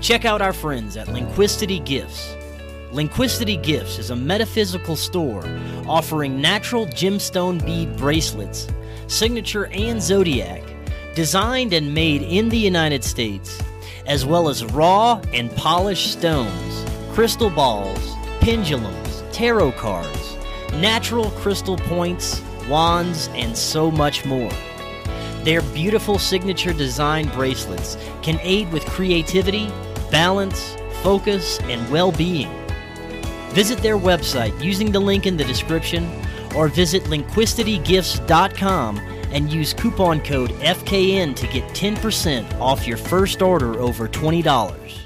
Check out our friends at Lindquistity Gifts. Lindquistity Gifts is a metaphysical store offering natural gemstone bead bracelets, signature and zodiac, designed and made in the United States, as well as raw and polished stones, crystal balls, pendulums, tarot cards, natural crystal points, wands, and so much more. Their beautiful signature design bracelets can aid with creativity, balance, focus, and well being. Visit their website using the link in the description or visit lindquistitygifts.com and use coupon code FKN to get 10% off your first order over $20.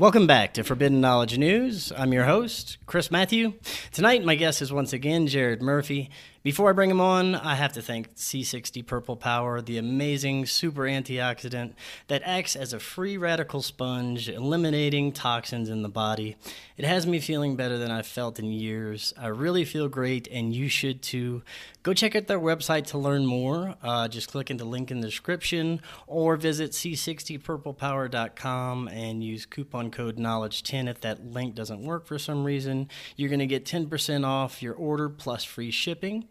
Welcome back to Forbidden Knowledge News. I'm your host, Chris Mathieu. Tonight, my guest is once again Jared Murphy. Before I bring him on, I have to thank C60 Purple Power, the amazing super antioxidant that acts as a free radical sponge, eliminating toxins in the body. It has me feeling better than I've felt in years. I really feel great, and you should too. Go check out their website to learn more. Uh, just click in the link in the description or visit c60purplepower.com and use coupon code knowledge10 if that link doesn't work for some reason. You're going to get 10% off your order plus free shipping.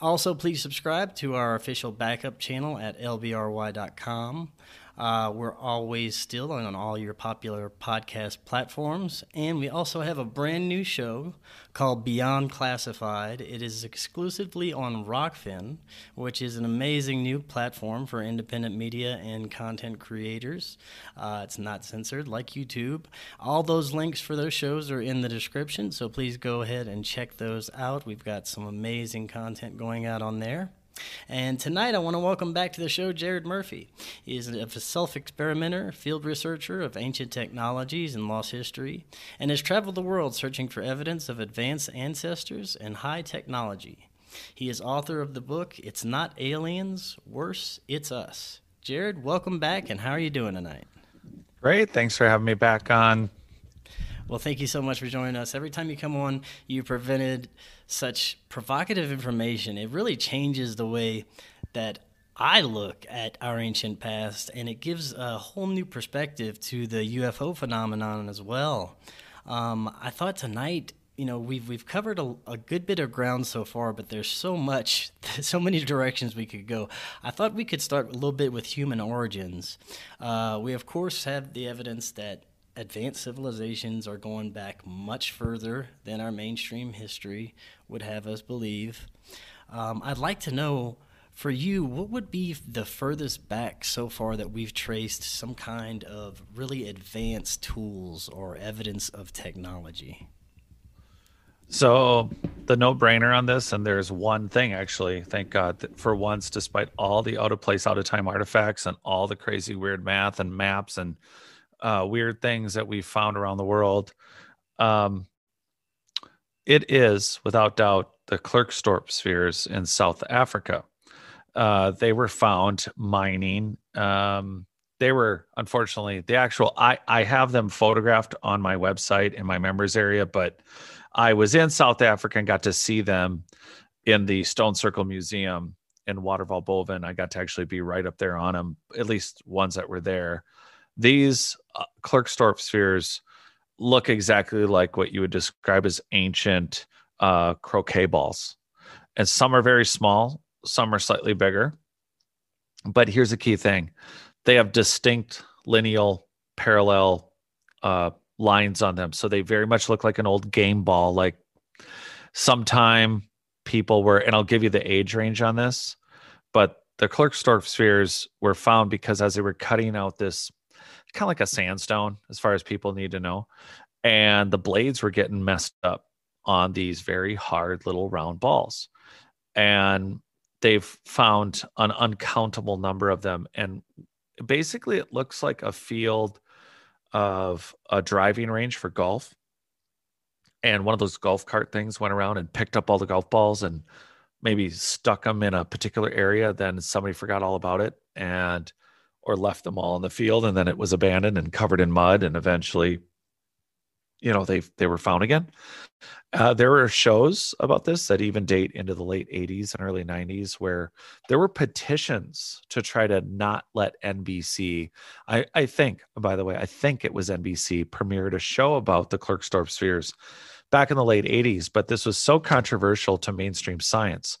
Also, please subscribe to our official backup channel at lbry.com. Uh, we're always still on all your popular podcast platforms. And we also have a brand new show called Beyond Classified. It is exclusively on Rokfin, which is an amazing new platform for independent media and content creators. Uh, it's not censored like YouTube. All those links for those shows are in the description, so please go ahead and check those out. We've got some amazing content going out on there. And tonight I want to welcome back to the show Jared Murphy. He is a self experimenter, field researcher of ancient technologies and lost history, and has traveled the world searching for evidence of advanced ancestors and high technology. He is author of the book It's Not Aliens, Worse, It's Us. Jared, welcome back, and how are you doing tonight? Great. Thanks for having me back on. Well, thank you so much for joining us. Every time you come on, you prevented such provocative information. It really changes the way that I look at our ancient past, and it gives a whole new perspective to the UFO phenomenon as well. Um, I thought tonight, you know, we've we've covered a, a, good bit of ground so far, but there's so much, so many directions we could go. I thought we could start a little bit with human origins. Uh, we of course have the evidence that advanced civilizations are going back much further than our mainstream history would have us believe. Um, I'd like to know for you, what would be the furthest back so far that we've traced some kind of really advanced tools or evidence of technology? So, the no brainer on this, and there's one thing actually, thank God, for once, despite all the out of place, out of time artifacts and all the crazy weird math and maps and uh, weird things that we found around the world. Um, it is, without doubt, the Klerksdorp spheres in South Africa. Uh, they were found mining. Um, they were unfortunately the actual. I I have them photographed on my website in my members area, but I was in South Africa and got to see them in the Stone Circle Museum in Waterval Boven. I got to actually be right up there on them, at least ones that were there. These uh, Klerksdorp spheres look exactly like what you would describe as ancient uh, croquet balls. And some are very small, some are slightly bigger. But here's the key thing they have distinct lineal parallel uh, lines on them. So they very much look like an old game ball. Like sometime people were, and I'll give you the age range on this, but the Klerksdorp spheres were found because as they were cutting out this kind of like a sandstone as far as people need to know. And the blades were getting messed up on these very hard little round balls. And they've found an uncountable number of them. And basically, it looks like a field of a driving range for golf. And one of those golf cart things went around and picked up all the golf balls and maybe stuck them in a particular area. Then somebody forgot all about it. And or left them all in the field and then it was abandoned and covered in mud and eventually you know they they were found again. Uh, there were shows about this that even date into the late 80s and early 90s where there were petitions to try to not let NBC. I, I think, by the way, I think it was NBC premiered a show about the Klerksdorp spheres back in the late 80s, but this was so controversial to mainstream science.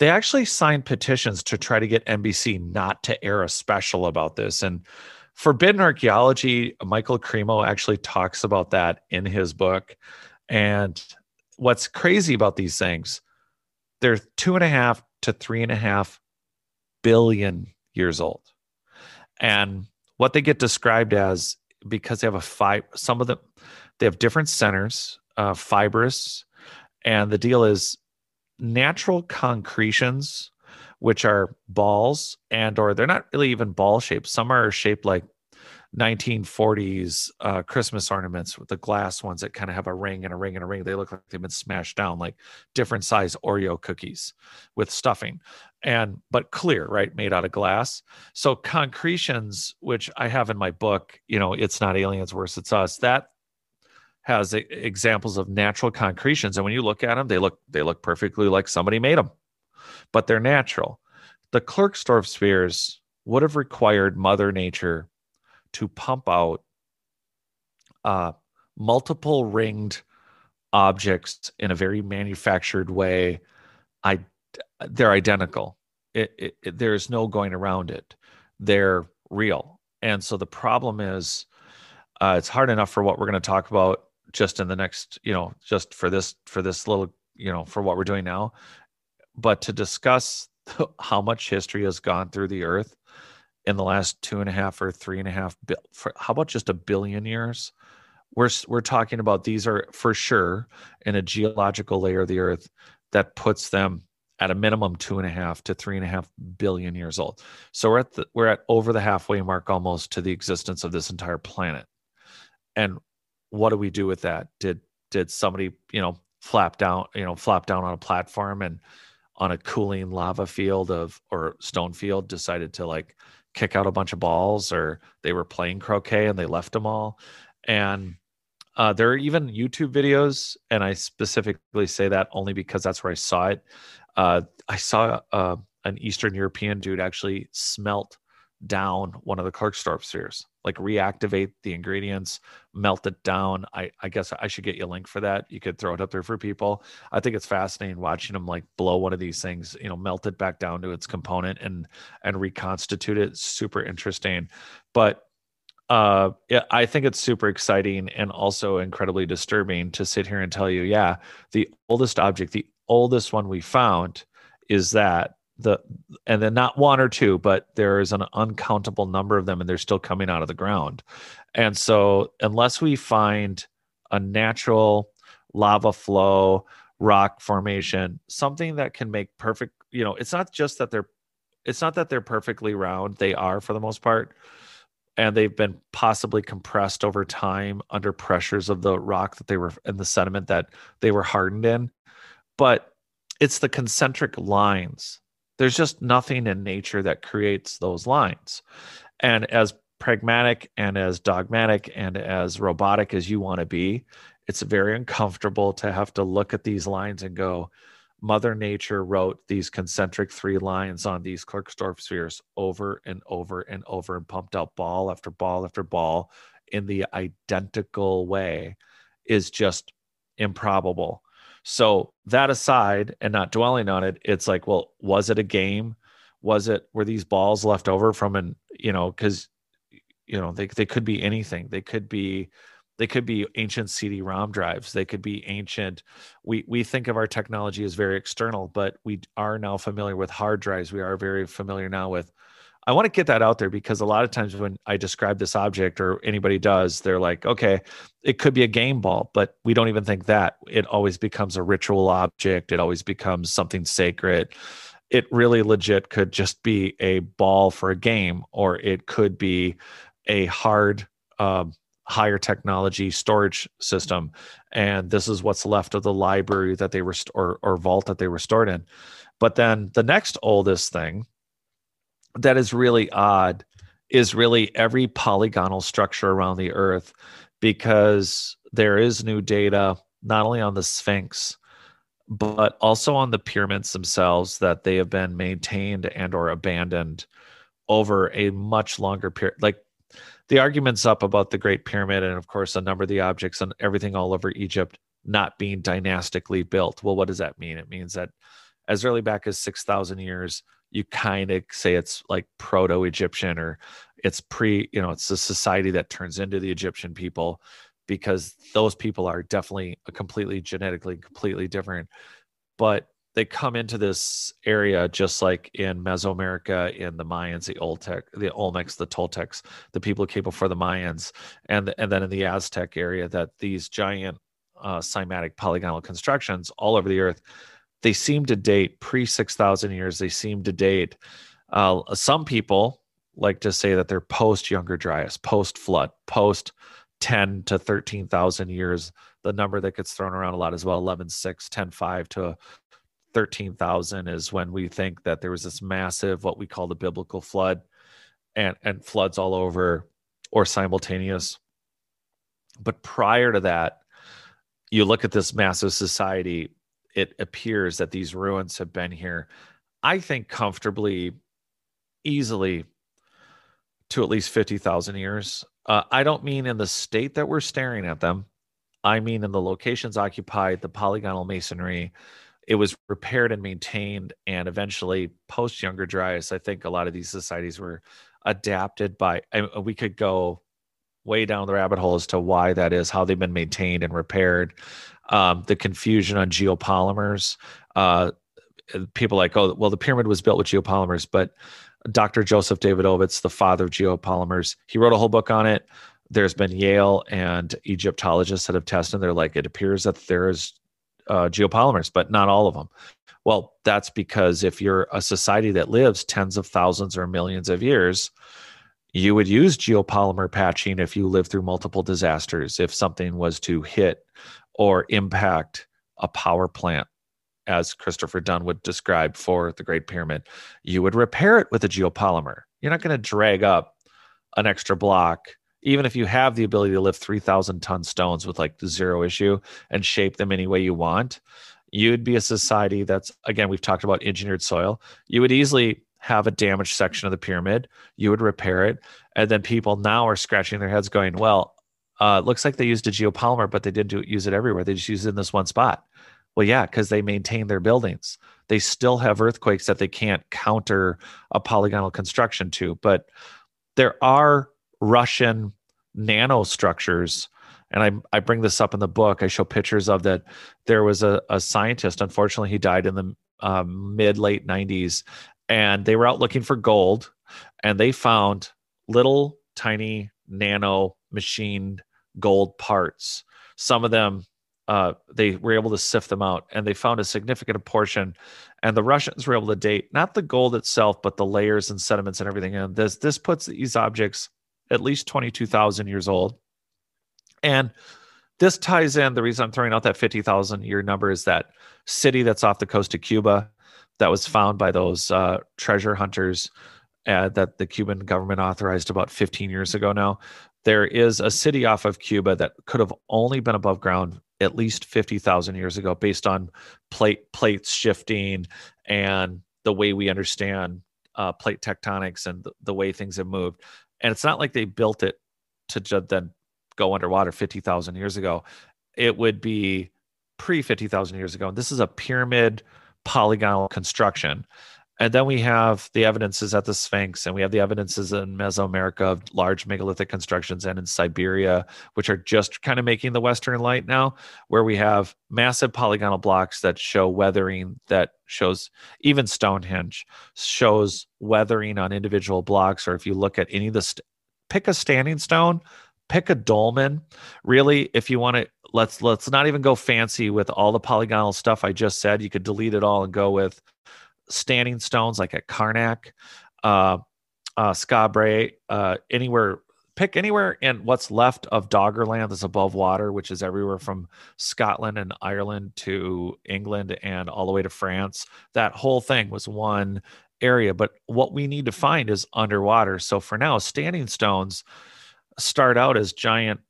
They actually signed petitions to try to get NBC not to air a special about this. And Forbidden Archaeology, Michael Cremo actually talks about that in his book. And what's crazy about these things, they're two and a half to three and a half billion years old. And what they get described as, because they have a five, some of them, they have different centers, uh, fibrous. And the deal is natural concretions which are balls and or they're not really even ball shaped. Some are shaped like 1940s uh, christmas ornaments with the glass ones that kind of have a ring and a ring and a ring. They look like they've been smashed down like different size oreo cookies with stuffing and but clear right? Made out of glass. So concretions which i have in my book you know it's not aliens worse it's us that has examples of natural concretions and when you look at them they look they look perfectly like somebody made them but they're natural. The Klerksdorp spheres would have required Mother Nature to pump out uh, multiple ringed objects in a very manufactured way. I, they're identical. It, it, it, there's no going around it. They're real. And so the problem is, uh, it's hard enough for what we're going to talk about just in the next, you know, just for this for this little, you know, for what we're doing now. But to discuss how much history has gone through the earth in the last two and a half or three and a half for, how about just a billion years? We're we're talking about these are for sure in a geological layer of the earth that puts them at a minimum two and a half to three and a half billion years old. So we're at the, we're at over the halfway mark almost to the existence of this entire planet. And what do we do with that? Did did somebody you know flap down you know flop down on a platform and on a cooling lava field of or stone field decided to like kick out a bunch of balls or they were playing croquet and they left them all? And uh, there are even youtube videos and i specifically say that only because that's where i saw it. Uh, i saw uh, an eastern european dude actually smelt down one of the Klerksdorp spheres, like reactivate the ingredients, melt it down. I, I guess I should get you a link for that. You could throw it up there for people. I think it's fascinating watching them like blow one of these things, you know, melt it back down to its component and and reconstitute it. super interesting. But uh yeah, I think it's super exciting and also incredibly disturbing to sit here and tell you, yeah, the oldest object, the oldest one we found is that the and then not one or two but there is an uncountable number of them and they're still coming out of the ground. And so unless we find a natural lava flow rock formation something that can make perfect you know it's not just that they're it's not that they're perfectly round. They are for the most part. And they've been possibly compressed over time under pressures of the rock that they were in the sediment that they were hardened in. But it's the concentric lines there's just nothing in nature that creates those lines. And as pragmatic and as dogmatic and as robotic as you want to be, it's very uncomfortable to have to look at these lines and go, Mother Nature wrote these concentric three lines on these Klerksdorp spheres over and over and over and pumped out ball after ball after ball in the identical way is just improbable. So that aside and not dwelling on it, it's like, well, was it a game? Was it were these balls left over from an, you know, because you know, they they could be anything. They could be they could be ancient CD-ROM drives. They could be ancient. We we think of our technology as very external, but we are now familiar with hard drives. We are very familiar now with I want to get that out there because a lot of times when I describe this object or anybody does, they're like, okay, it could be a game ball, but we don't even think that. It always becomes a ritual object, it always becomes something sacred. It really legit could just be a ball for a game, or it could be a hard, um, higher technology storage system. And this is what's left of the library that they were, st- or, or vault that they were stored in. But then the next oldest thing that is really odd is really every polygonal structure around the earth because there is new data not only on the Sphinx but also on the pyramids themselves that they have been maintained and or abandoned over a much longer period. Like the arguments up about the great pyramid and of course a number of the objects and everything all over egypt not being dynastically built. Well what does that mean? It means that as early back as 6000 years you kind of say it's like proto egyptian or it's pre you know it's a society that turns into the egyptian people because those people are definitely a completely genetically completely different. But they come into this area just like in Mesoamerica, in the Mayans, the Oltec, the Olmecs, the Toltecs, the people who came before the Mayans, and and then in the Aztec area, that these giant uh, cymatic polygonal constructions all over the earth, they seem to date pre six thousand years. They seem to date. Uh, some people like to say that they're post Younger Dryas, post flood, post 10 to 13,000 years. The number that gets thrown around a lot as well 11, 6, 10, 5 to 13,000 is when we think that there was this massive, what we call the biblical flood and, and floods all over or simultaneous. But prior to that, you look at this massive society, it appears that these ruins have been here, I think, comfortably, easily to at least 50,000 years. Uh, I don't mean in the state that we're staring at them. I mean in the locations occupied, the polygonal masonry. It was repaired and maintained, and eventually, post Younger Dryas, I think a lot of these societies were adapted by. we could go way down the rabbit hole as to why that is, how they've been maintained and repaired. Um, the confusion on geopolymers. Uh, people like, oh, well, the pyramid was built with geopolymers, but Dr. Joseph Davidovits, the father of geopolymers, he wrote a whole book on it. There's been Yale and Egyptologists that have tested. They're like, it appears that there is uh, geopolymers, but not all of them. Well, that's because if you're a society that lives tens of thousands or millions of years, you would use geopolymer patching if you live through multiple disasters. If something was to hit or impact a power plant as Christopher Dunn would describe for the Great Pyramid, you would repair it with a geopolymer. You're not going to drag up an extra block, even if you have the ability to lift 3,000 ton stones with like zero issue and shape them any way you want. You'd be a society that's, again, we've talked about engineered soil. You would easily have a damaged section of the pyramid. You would repair it. And then people now are scratching their heads going, well, uh, looks like they used a geopolymer, but they didn't use it everywhere. They just used it in this one spot. Well, yeah, because they maintain their buildings. They still have earthquakes that they can't counter a polygonal construction to. But there are Russian nanostructures. And I, I bring this up in the book. I show pictures of that. There was a, a scientist, unfortunately, he died in the um, mid late 90s, and they were out looking for gold and they found little tiny nano machined gold parts. Some of them uh, they were able to sift them out and they found a significant portion. And the Russians were able to date not the gold itself, but the layers and sediments and everything. And this this puts these objects at least 22,000 years old. And this ties in the reason I'm throwing out that 50,000 year number is that city that's off the coast of Cuba that was found by those uh, treasure hunters uh, that the Cuban government authorized about 15 years ago now. There is a city off of Cuba that could have only been above ground at least 50,000 years ago based on plate plates shifting and the way we understand uh, plate tectonics and the, the, way things have moved. And it's not like they built it to then go underwater 50,000 years ago. It would be pre 50,000 years ago. And this is a pyramid polygonal construction. And then we have the evidences at the Sphinx, and we have the evidences in Mesoamerica of large megalithic constructions and in Siberia, which are just kind of making the Western light now, where we have massive polygonal blocks that show weathering, that shows even Stonehenge shows weathering on individual blocks. Or if you look at any of the, st- pick a standing stone, pick a dolmen. Really, if you want to, let's let's not even go fancy with all the polygonal stuff I just said. You could delete it all and go with standing stones like at Carnac, uh, uh, Skara Brae, uh, anywhere, pick anywhere in what's left of Doggerland that's above water, which is everywhere from Scotland and Ireland to England and all the way to France. That whole thing was one area. But what we need to find is underwater. So for now, standing stones start out as giant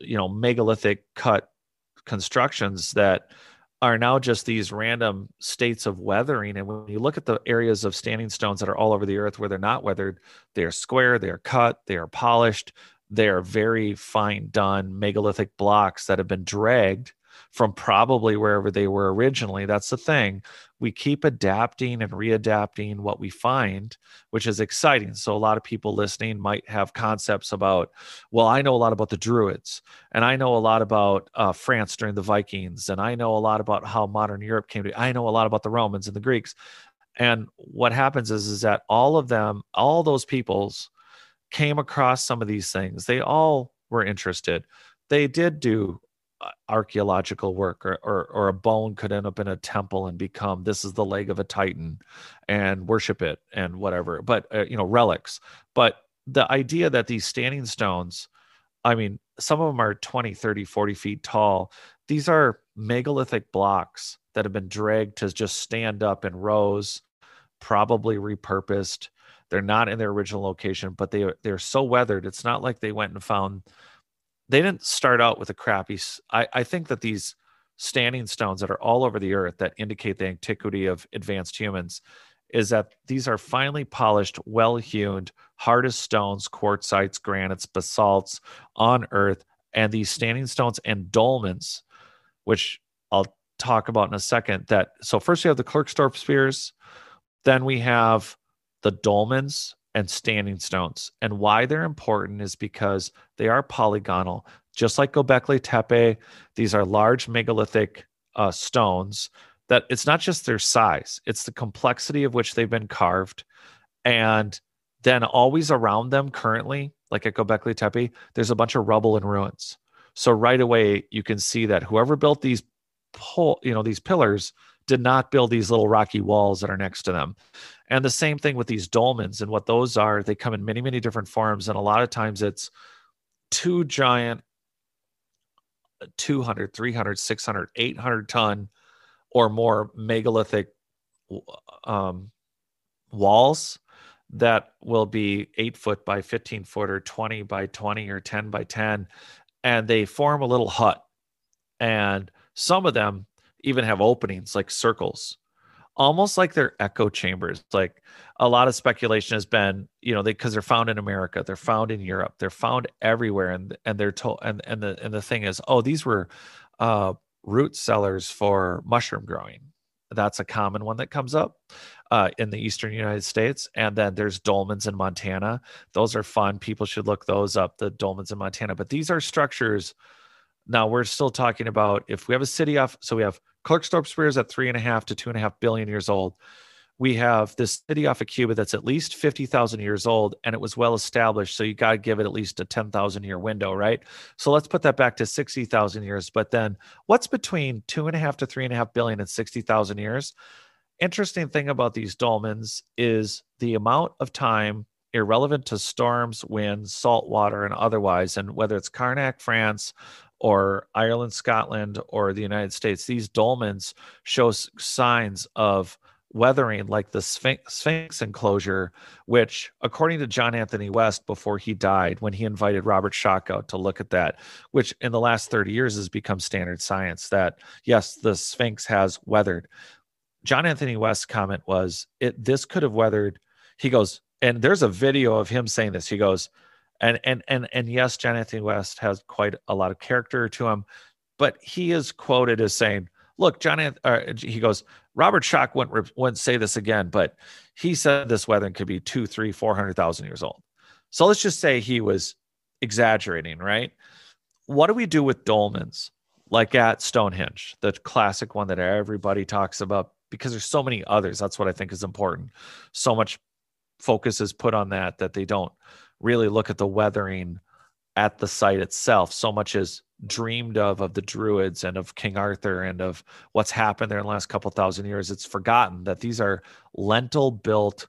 you know megalithic cut constructions that are now just these random states of weathering. And when you look at the areas of standing stones that are all over the earth where they're not weathered, they are square, they are cut, they are polished, they are very fine done megalithic blocks that have been dragged from probably wherever they were originally. That's the thing. We keep adapting and readapting what we find, which is exciting. So, a lot of people listening might have concepts about, well, I know a lot about the Druids, and I know a lot about uh, France during the Vikings, and I know a lot about how modern Europe came to. I know a lot about the Romans and the Greeks. And what happens is, is that all of them, all those peoples came across some of these things. They all were interested. They did do archaeological work or, or, or a bone could end up in a temple and become this is the leg of a titan and worship it and whatever. But uh, you know relics. But the idea that these standing stones i mean some of them are 20 30 40 feet tall. These are megalithic blocks that have been dragged to just stand up in rows probably repurposed. They're not in their original location but they they're so weathered it's not like they went and found they didn't start out with a crappy. I, I think that these standing stones that are all over the earth that indicate the antiquity of advanced humans is that these are finely polished, well hewn, hardest stones, quartzites, granites, basalts on earth. And these standing stones and dolmens, which I'll talk about in a second. That so first we have the Klerksdorp spheres, then we have the dolmens, and standing stones. And why they're important is because they are polygonal. Just like Gobekli Tepe, these are large megalithic uh, stones that it's not just their size, it's the complexity of which they've been carved. And then always around them currently, like at Gobekli Tepe, there's a bunch of rubble and ruins. So right away, you can see that whoever built these pole, you know, these pillars did not build these little rocky walls that are next to them. And the same thing with these dolmens and what those are, they come in many, many different forms. And a lot of times it's two giant 200, 300, 600, 800 ton or more megalithic um, walls that will be eight foot by 15 foot or 20 by 20 or 10 by 10. And they form a little hut. And some of them even have openings like circles almost like they're echo chambers. Like a lot of speculation has been you know they because they're found in america they're found in europe they're found everywhere and and they're told and and the and the thing is oh these were uh root cellars for mushroom growing. That's a common one that comes up uh, in the eastern united states. And then there's dolmens in montana. Those are fun. People should look those up the dolmens in montana. But these are structures now we're still talking about if we have a city off so we have Klerksdorp Spheres at three and a half to two and a half billion years old. We have this city off of Cuba that's at least 50,000 years old and it was well established. So you got to give it at least a 10,000 year window, right? So let's put that back to 60,000 years. But then what's between two and a half to three and a half billion and 60,000 years? Interesting thing about these dolmens is the amount of time irrelevant to storms, winds, salt water, and otherwise, and whether it's Carnac, France, or Ireland, Scotland, or the United States, these dolmens show signs of weathering like the Sphinx, Sphinx, enclosure, which, according to John Anthony West, before he died, when he invited Robert Schoch out to look at that, which in the last 30 years has become standard science, that yes, the Sphinx has weathered. John Anthony West's comment was, "It this could have weathered." He goes, and there's a video of him saying this. He goes, and and and and yes, Jonathan West has quite a lot of character to him, but he is quoted as saying, "Look, John," Anth- uh, he goes, "Robert Schoch wouldn't wouldn't say this again, but he said this weathering could be two, three, four hundred thousand years old." So let's just say he was exaggerating, right? What do we do with dolmens, like at Stonehenge, the classic one that everybody talks about? Because there's so many others. That's what I think is important. So much focus is put on that that they don't really look at the weathering at the site itself. So much as dreamed of of the druids and of king arthur and of what's happened there in the last couple thousand years. It's forgotten that these are lintel built.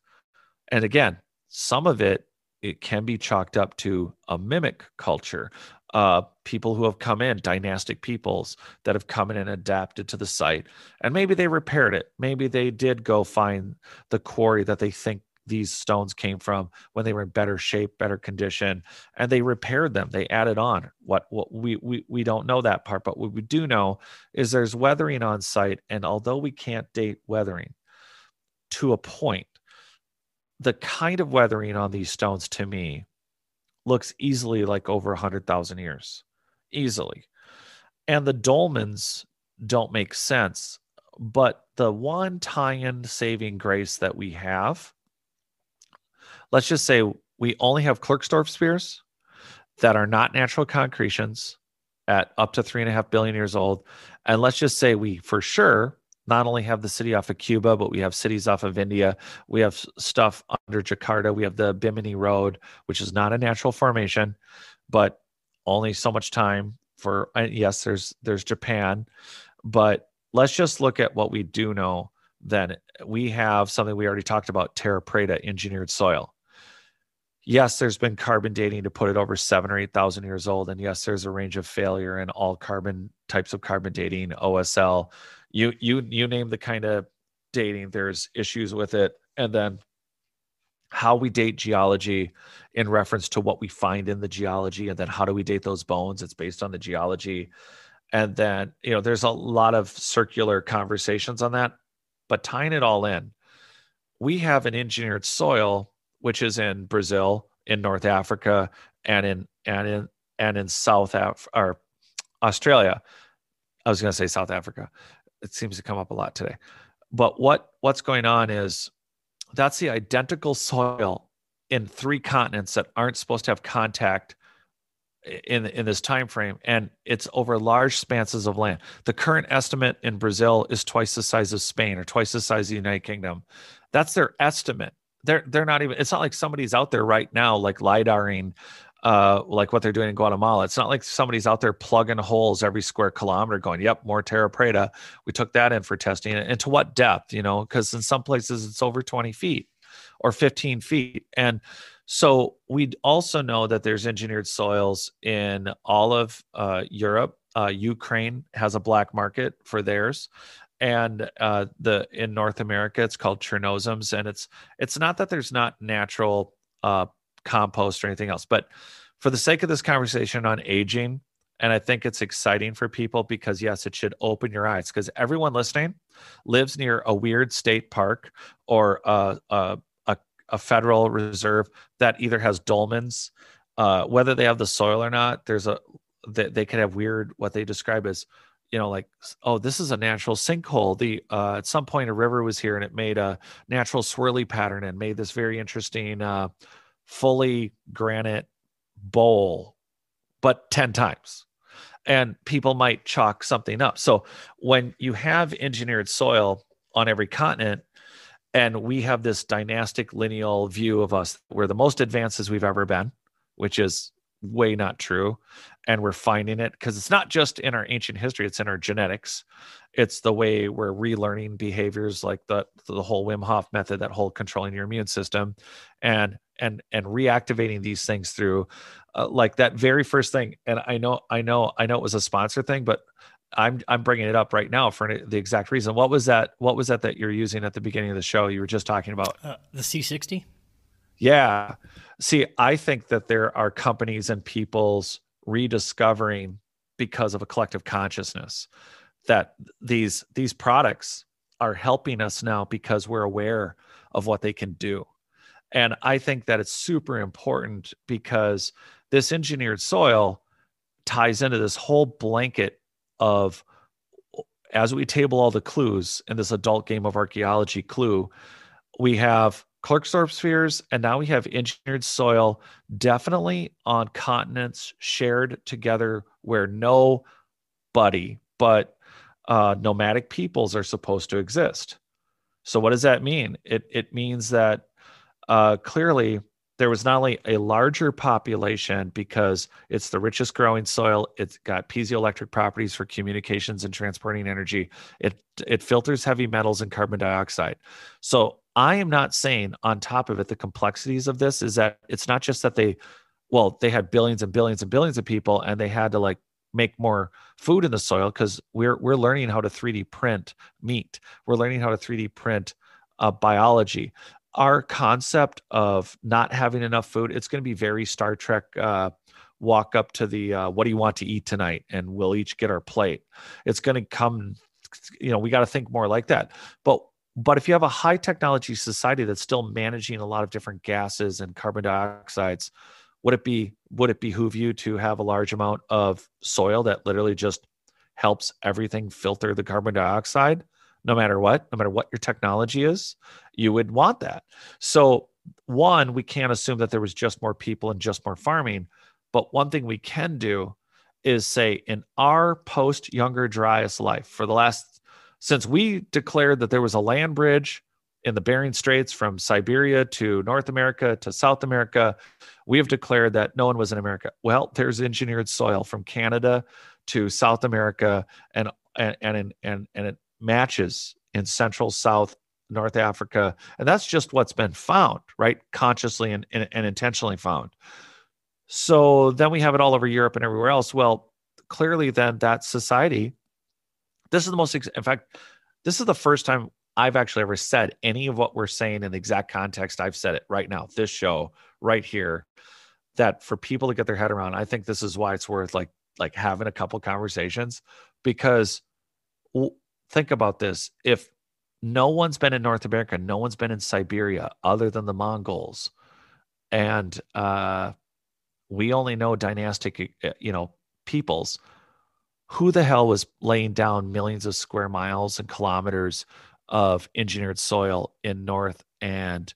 And again some of it it can be chalked up to a mimic culture uh, people who have come in dynastic peoples that have come in and adapted to the site. And maybe they repaired it. Maybe they did go find the quarry that they think these stones came from when they were in better shape, better condition, and they repaired them. They added on. What what we we we don't know that part, but what we do know is there's weathering on site, and although we can't date weathering to a point, the kind of weathering on these stones to me looks easily like over a hundred thousand years, easily, and the dolmens don't make sense but the one tie-in saving grace that we have, let's just say we only have Klerksdorp spheres that are not natural concretions at up to three and a half billion years old. And let's just say we for sure not only have the city off of Cuba, but we have cities off of India. We have stuff under Jakarta. We have the Bimini Road, which is not a natural formation, but only so much time for yes, there's there's Japan, but let's just look at what we do know then we have something we already talked about terra preta engineered soil yes there's been carbon dating to put it over seven or eight thousand years old and yes there's a range of failure in all carbon types of carbon dating osl you you you name the kind of dating there's issues with it. And then how we date geology in reference to what we find in the geology and then how do we date those bones it's based on the geology. And then you know there's a lot of circular conversations on that but tying it all in we have an engineered soil which is in brazil in north africa and in and in and in south Af- or australia. I was going to say south africa. It seems to come up a lot today. But what what's going on is that's the identical soil in three continents that aren't supposed to have contact in in this time frame and it's over large spanses of land. The current estimate in brazil is twice the size of spain or twice the size of the united kingdom. That's their estimate they're they're not even it's not like somebody's out there right now like lidaring uh, like what they're doing in Guatemala. It's not like somebody's out there plugging holes every square kilometer going, yep, more Terra Preta. We took that in for testing. And to what depth, you know, because in some places it's over 20 feet or 15 feet. And so we also know that there's engineered soils in all of uh, Europe. Uh, Ukraine has a black market for theirs, and uh, the in North America it's called Chernozems, and it's it's not that there's not natural uh, compost or anything else, but for the sake of this conversation on aging, and I think it's exciting for people because yes, it should open your eyes because everyone listening lives near a weird state park or a, a a federal reserve that either has dolmens, uh, whether they have the soil or not. There's a they, they could have weird what they describe as you know like oh this is a natural sinkhole. The uh, at some point a river was here and it made a natural swirly pattern and made this very interesting uh, fully granite bowl but 10 times. And people might chalk something up. So when you have engineered soil on every continent and we have this dynastic lineal view of us we're the most advanced as we've ever been which is way not true and we're finding it because it's not just in our ancient history it's in our genetics it's the way we're relearning behaviors like the the whole wim hof method that whole controlling your immune system and and and reactivating these things through uh, like that very first thing and i know i know i know it was a sponsor thing but I'm I'm bringing it up right now for the exact reason. What was that? What was that that you're using at the beginning of the show? You were just talking about uh, the C60. Yeah. See, I think that there are companies and people's rediscovering because of a collective consciousness that these these products are helping us now because we're aware of what they can do. And I think that it's super important because this engineered soil ties into this whole blanket of as we table all the clues in this adult game of archaeology clue, we have Klerksdorp spheres, and now we have engineered soil, definitely on continents shared together where nobody but uh, nomadic peoples are supposed to exist. So, what does that mean? It it means that uh, clearly there was not only a larger population because it's the richest growing soil it's got piezoelectric properties for communications and transporting energy it it filters heavy metals and carbon dioxide so i am not saying on top of it the complexities of this is that it's not just that they well they had billions and billions and billions of people and they had to like make more food in the soil because we're we're learning how to 3d print meat. We're learning how to 3d print uh, biology. Our concept of not having enough food, it's going to be very Star Trek. Uh, walk up to the uh, what do you want to eat tonight? and we'll each get our plate. It's going to come you know we got to think more like that. But but if you have a high technology society that's still managing a lot of different gases and carbon dioxides would it be would it behoove you to have a large amount of soil that literally just helps everything filter the carbon dioxide? No matter what no matter what your technology is you would want that. So one we can't assume that there was just more people and just more farming but one thing we can do is say in our post younger dryas life for the last since we declared that there was a land bridge in the Bering Straits from Siberia to North America to South America, we have declared that no one was in America. Well, there's engineered soil from Canada to South America and and and and, and it matches in Central South North Africa. And that's just what's been found, right? Consciously and, and, and intentionally found. So then we have it all over Europe and everywhere else. Well, clearly, then that society, this is the most, in fact, this is the first time I've actually ever said any of what we're saying in the exact context. I've said it right now, this show right here, that for people to get their head around, I think this is why it's worth like like having a couple conversations because think about this if no one's been in north america no one's been in siberia other than the mongols and uh we only know dynastic, uh, you know, peoples. Who the hell was laying down millions of square miles and kilometers of engineered soil in North and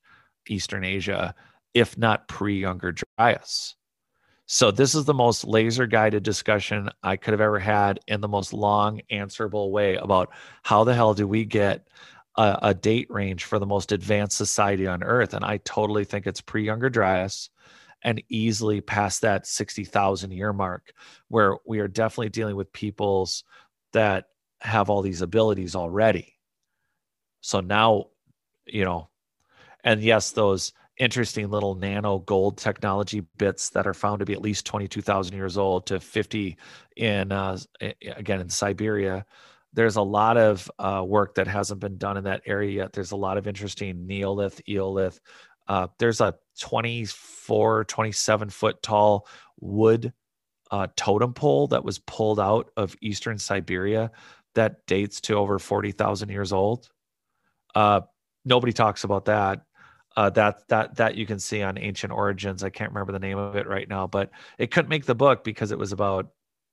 Eastern Asia, if not pre Younger Dryas? So, this is the most laser guided discussion I could have ever had in the most long, answerable way about how the hell do we get a, a date range for the most advanced society on Earth. And I totally think it's pre Younger Dryas and easily past that 60,000 year mark where we are definitely dealing with peoples that have all these abilities already. So now, you know, and yes, those interesting little nano gold technology bits that are found to be at least 22,000 years old to 50 in, uh, again, in Siberia. There's a lot of uh, work that hasn't been done in that area yet. There's a lot of interesting Neolith, Eolith, uh, there's a 24, 27 foot tall wood uh, totem pole that was pulled out of eastern Siberia that dates to over 40,000 years old. Uh, nobody talks about that. Uh, that that that you can see on Ancient Origins. I can't remember the name of it right now, but it couldn't make the book because it was about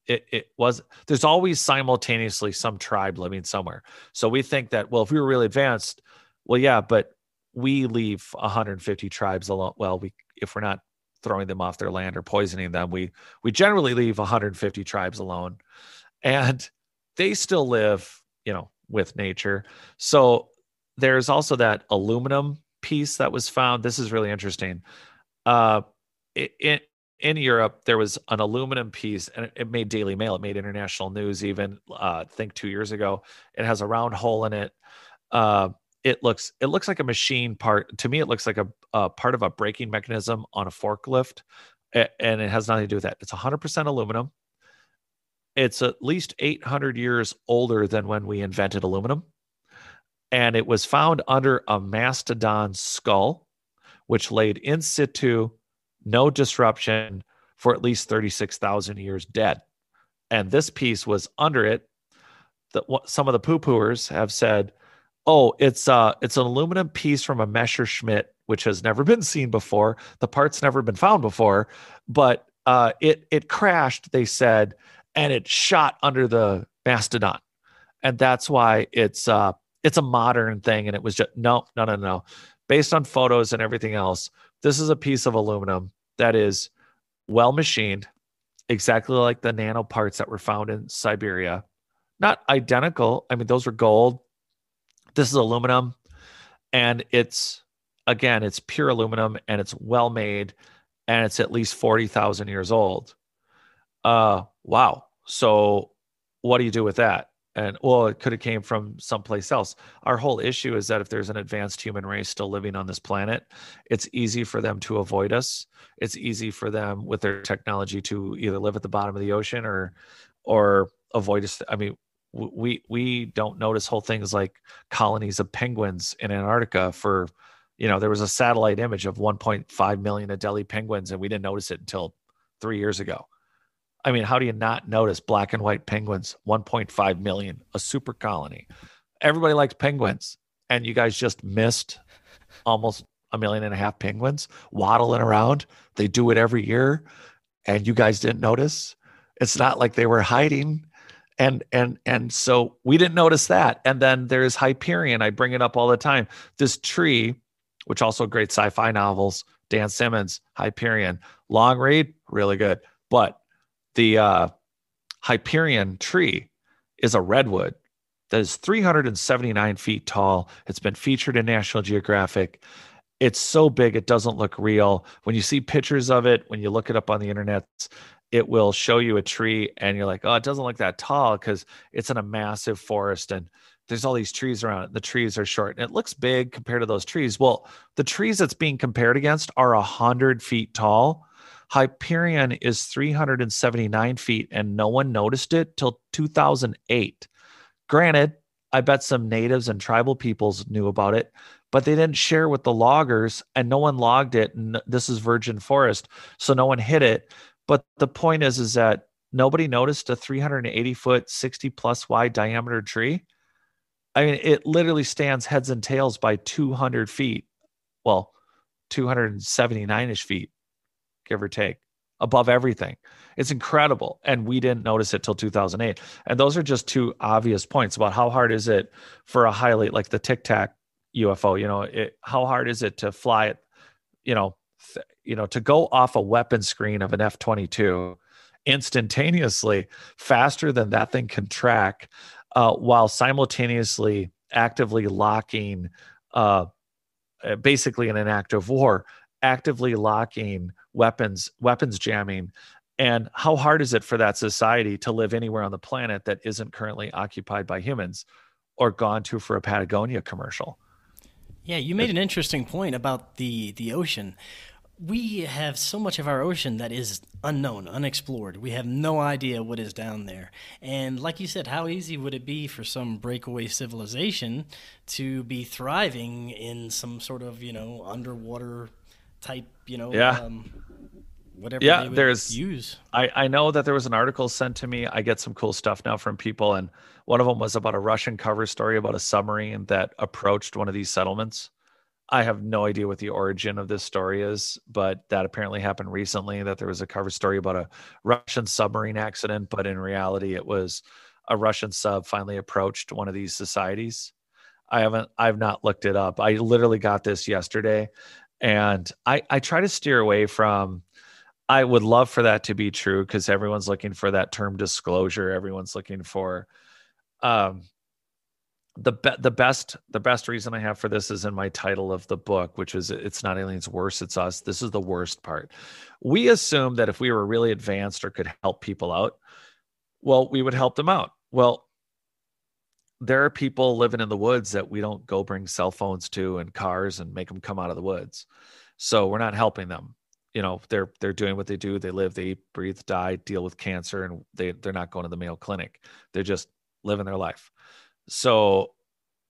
it. It was there's always simultaneously some tribe living somewhere. So we think that well, if we were really advanced, well, yeah, but we leave 150 tribes alone. Well, we if we're not throwing them off their land or poisoning them, we we generally leave 150 tribes alone, and they still live, you know, with nature. So there's also that aluminum piece that was found. This is really interesting. Uh, in in Europe, there was an aluminum piece, and it made Daily Mail. It made international news. Even uh, I think two years ago, it has a round hole in it. Uh, it looks it looks like a machine part to me it looks like a, a part of a braking mechanism on a forklift and it has nothing to do with that. It's 100% aluminum. It's at least 800 years older than when we invented aluminum. And it was found under a mastodon skull which laid in situ no disruption for at least 36,000 years dead. And this piece was under it. That some of the poo pooers have said oh, it's uh it's an aluminum piece from a Messerschmitt, which has never been seen before. The part's never been found before, but uh, it it crashed. They said, and it shot under the mastodon, and that's why it's uh it's a modern thing. And it was just no, no, no, no. Based on photos and everything else, this is a piece of aluminum that is well machined, exactly like the nano parts that were found in Siberia. Not identical. I mean, those were gold this is aluminum, and it's again, it's pure aluminum and it's well made, and it's at least forty thousand years old. Uh, wow. So, what do you do with that? And well, it could have came from someplace else. Our whole issue is that if there's an advanced human race still living on this planet, it's easy for them to avoid us. It's easy for them with their technology to either live at the bottom of the ocean or or avoid us. I mean, we we don't notice whole things like colonies of penguins in Antarctica for you know, there was a satellite image of 1.5 million Adelie penguins, and we didn't notice it until three years ago. I mean, how do you not notice black and white penguins? 1.5 million, a super colony. Everybody likes penguins, and you guys just missed almost a million and a half penguins waddling around. They do it every year, and you guys didn't notice. It's not like they were hiding and and and so we didn't notice that and then there's hyperion i bring it up all the time this tree which also great sci-fi novels. Dan Simmons, Hyperion, long read, really good. But the uh, Hyperion tree is a redwood that is 379 feet tall. It's been featured in National Geographic. It's so big it doesn't look real. When you see pictures of it, when you look it up on the internet, it will show you a tree and you're like, oh, it doesn't look that tall because it's in a massive forest and there's all these trees around it. The trees are short and it looks big compared to those trees. Well, the trees that's being compared against are a hundred feet tall. Hyperion is 379 feet and no one noticed it till 2008. Granted, I bet some natives and tribal peoples knew about it, but they didn't share with the loggers and no one logged it. And this is virgin forest. So no one hit it. But the point is, is that nobody noticed a 380 foot, 60 plus wide diameter tree I mean, it literally stands heads and tails by 200 feet. Well, 279 ish feet, give or take, above everything. It's incredible. And we didn't notice it till 2008. And those are just two obvious points about how hard is it for a highly, like the Tic Tac UFO, you know, it, how hard is it to fly it, you know, you know, to go off a weapon screen of an F 22 instantaneously faster than that thing can track uh, while simultaneously actively locking, uh, uh, basically in an act of war, actively locking weapons, weapons jamming. And how hard is it for that society to live anywhere on the planet that isn't currently occupied by humans or gone to for a Patagonia commercial? Yeah, you made an interesting point about the the ocean we have so much of our ocean that is unknown, unexplored. We have no idea what is down there. And like you said, how easy would it be for some breakaway civilization to be thriving in some sort of, you know, underwater type, you know, yeah. Um, whatever yeah, there's, use. I, I know that there was an article sent to me. I get some cool stuff now from people. And one of them was about a Russian cover story about a submarine that approached one of these settlements I have no idea what the origin of this story is, but that apparently happened recently. That there was a cover story about a Russian submarine accident, but in reality, it was a Russian sub finally approached one of these societies. I haven't, I've not looked it up. I literally got this yesterday, and I I try to steer away from. I would love for that to be true because everyone's looking for that term disclosure. Everyone's looking for um, the be- the best the best reason I have for this is in my title of the book, which is it's not aliens worse, it's us. This is the worst part. We assume that if we were really advanced or could help people out, well, we would help them out. Well, there are people living in the woods that we don't go bring cell phones to and cars and make them come out of the woods. So we're not helping them. You know, they're they're doing what they do. They live, they eat, breathe, die, deal with cancer, and they they're not going to the Mayo Clinic. They're just living their life. So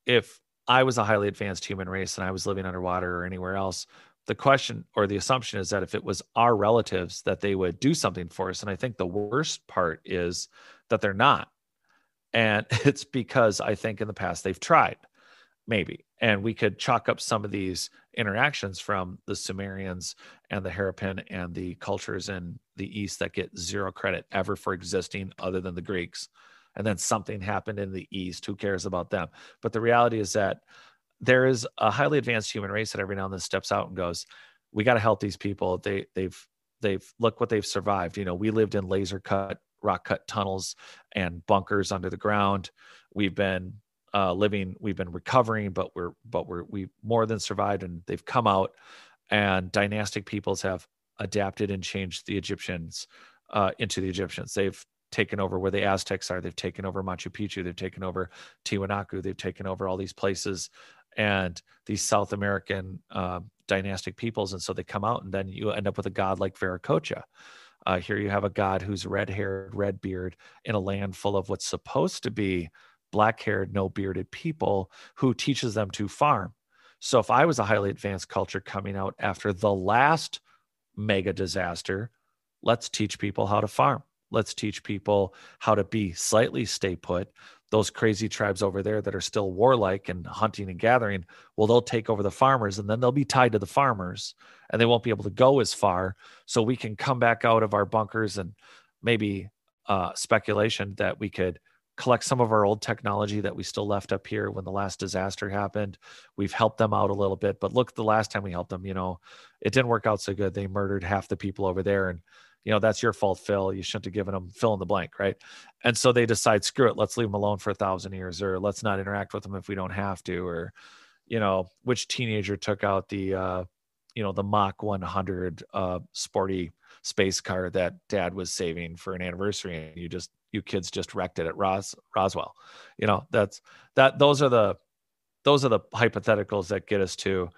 if I was a highly advanced human race and I was living underwater or anywhere else, the question or the assumption is that if it was our relatives that they would do something for us. And i think the worst part is that they're not. And it's because i think in the past they've tried maybe. And we could chalk up some of these interactions from the sumerians and the harappan and the cultures in the east that get zero credit ever for existing other than the greeks and then something happened in the east who cares about them? But the reality is that there is a highly advanced human race that every now and then steps out and goes we got to help these people. They they've they've look what they've survived. You know we lived in laser cut rock cut tunnels and bunkers under the ground. We've been uh, living we've been recovering but we're but we're we more than survived and they've come out. And dynastic peoples have adapted and changed the egyptians uh, into the egyptians. They've taken over where the Aztecs are. They've taken over Machu Picchu. They've taken over Tiwanaku. They've taken over all these places and these South American uh, dynastic peoples. And so they come out, and then you end up with a god like Viracocha. Uh, here you have a god who's red haired, red beard in a land full of what's supposed to be black haired, no bearded people who teaches them to farm. So if I was a highly advanced culture coming out after the last mega disaster, let's teach people how to farm. Let's teach people how to be slightly stay put. Those crazy tribes over there that are still warlike and hunting and gathering, well, they'll take over the farmers and then they'll be tied to the farmers and they won't be able to go as far. So we can come back out of our bunkers and maybe uh, speculation that we could collect some of our old technology that we still left up here when the last disaster happened. We've helped them out a little bit, but look, the last time we helped them, you know, it didn't work out so good. They murdered half the people over there, and you know that's your fault, Phil. You shouldn't have given them fill in the blank, right? And so they decide, screw it, let's leave them alone for a thousand years, or let's not interact with them if we don't have to, or you know, which teenager took out the, uh, you know, the Mach 100 uh, sporty space car that Dad was saving for an anniversary, and you just you kids just wrecked it at Ros- Roswell. You know, that's that those are the those are the hypotheticals that get us to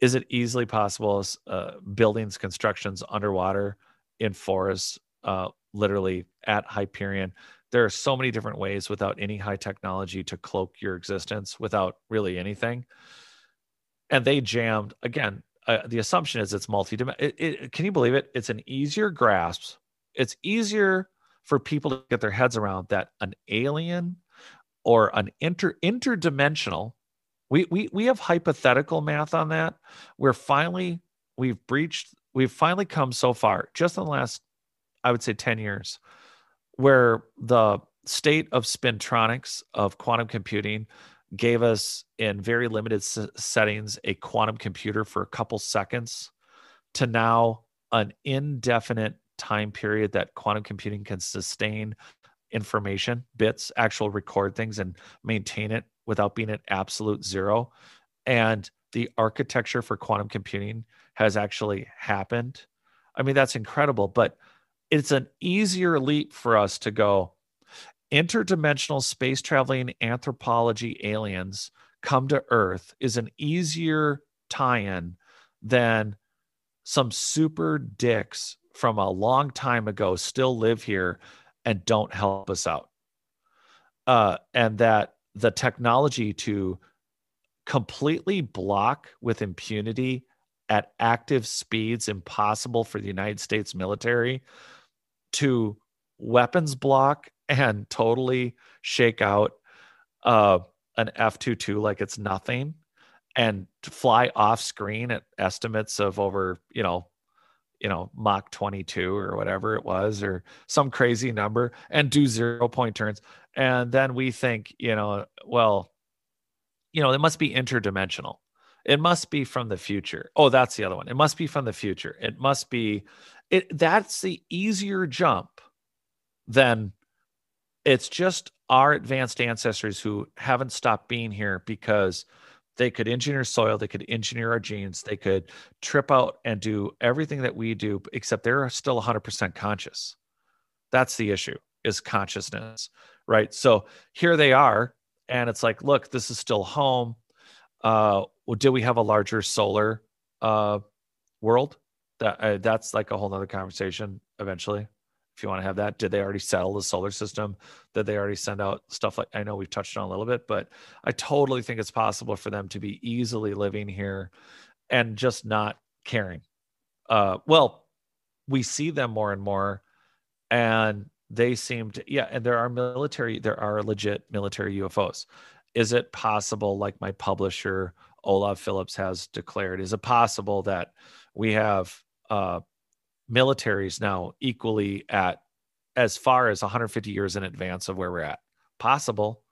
is it easily possible uh, buildings constructions underwater in forests uh, literally at hyperion. There are so many different ways without any high technology to cloak your existence without really anything. And they jammed again uh, the assumption is it's it, can you believe it? It's an easier grasp. It's easier for people to get their heads around that an alien or an inter interdimensional we we we have hypothetical math on that. We're finally we've breached we've finally come so far just in the last i would say 10 years where the state of spintronics of quantum computing gave us in very limited s- settings a quantum computer for a couple seconds to now an indefinite time period that quantum computing can sustain information, bits, actual record things and maintain it without being at absolute zero. And the architecture for quantum computing has actually happened. I mean, that's incredible, but it's an easier leap for us to go interdimensional space traveling anthropology aliens come to Earth is an easier tie in than some super dicks from a long time ago still live here and don't help us out. Uh, and that the technology to completely block with impunity at active speeds impossible for the United States military to weapons block and totally shake out uh, an F 22 like it's nothing and fly off screen at estimates of over, you know, you know Mach 22 or whatever it was or some crazy number and do zero point turns. And then we think you know well you know it must be interdimensional. It must be from the future. Oh that's the other one. It must be from the future. It must be it that's the easier jump than it's just our advanced ancestors who haven't stopped being here because they could engineer soil they could engineer our genes they could trip out and do everything that we do except they're still 100% conscious. That's the issue is consciousness right? So here they are and it's like look this is still home uh well, do we have a larger solar uh world that uh, that's like a whole nother conversation eventually if you want to have that. Did they already settle the solar system? Did they already send out stuff like I know we've touched on a little bit, but I totally think it's possible for them to be easily living here and just not caring. Uh, well, we see them more and more, and they seem to yeah. And there are military, there are legit military UFOs. Is it possible, like my publisher olaf Phillips has declared, is it possible that we have uh, militaries now equally at as far as 150 years in advance of where we're at. Possible,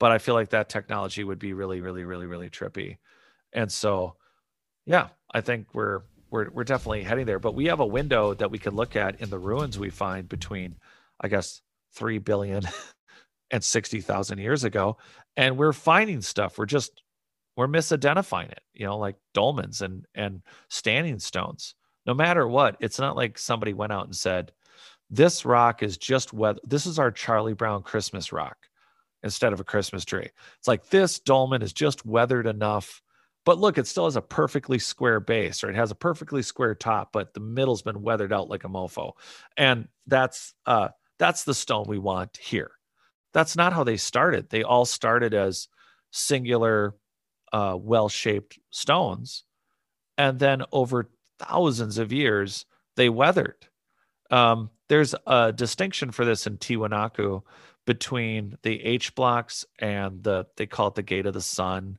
but I feel like that technology would be really, really, really, really trippy. And so, yeah, I think we're we're we're definitely heading there. But we have a window that we could look at in the ruins we find between, I guess, three billion and sixty thousand years ago, and we're finding stuff. We're just we're misidentifying it, you know, like dolmens and and standing stones no matter what, it's not like somebody went out and said, this rock is just weather. This is our Charlie Brown Christmas rock instead of a Christmas tree. It's like this dolmen is just weathered enough. But look, it still has a perfectly square base, or it has a perfectly square top, but the middle's been weathered out like a mofo. And that's uh that's the stone we want here. That's not how they started. They all started as singular uh, well shaped stones. And then over thousands of years, they weathered. Um, there's a distinction for this in Tiwanaku between the H blocks and the, they call it the Gate of the Sun.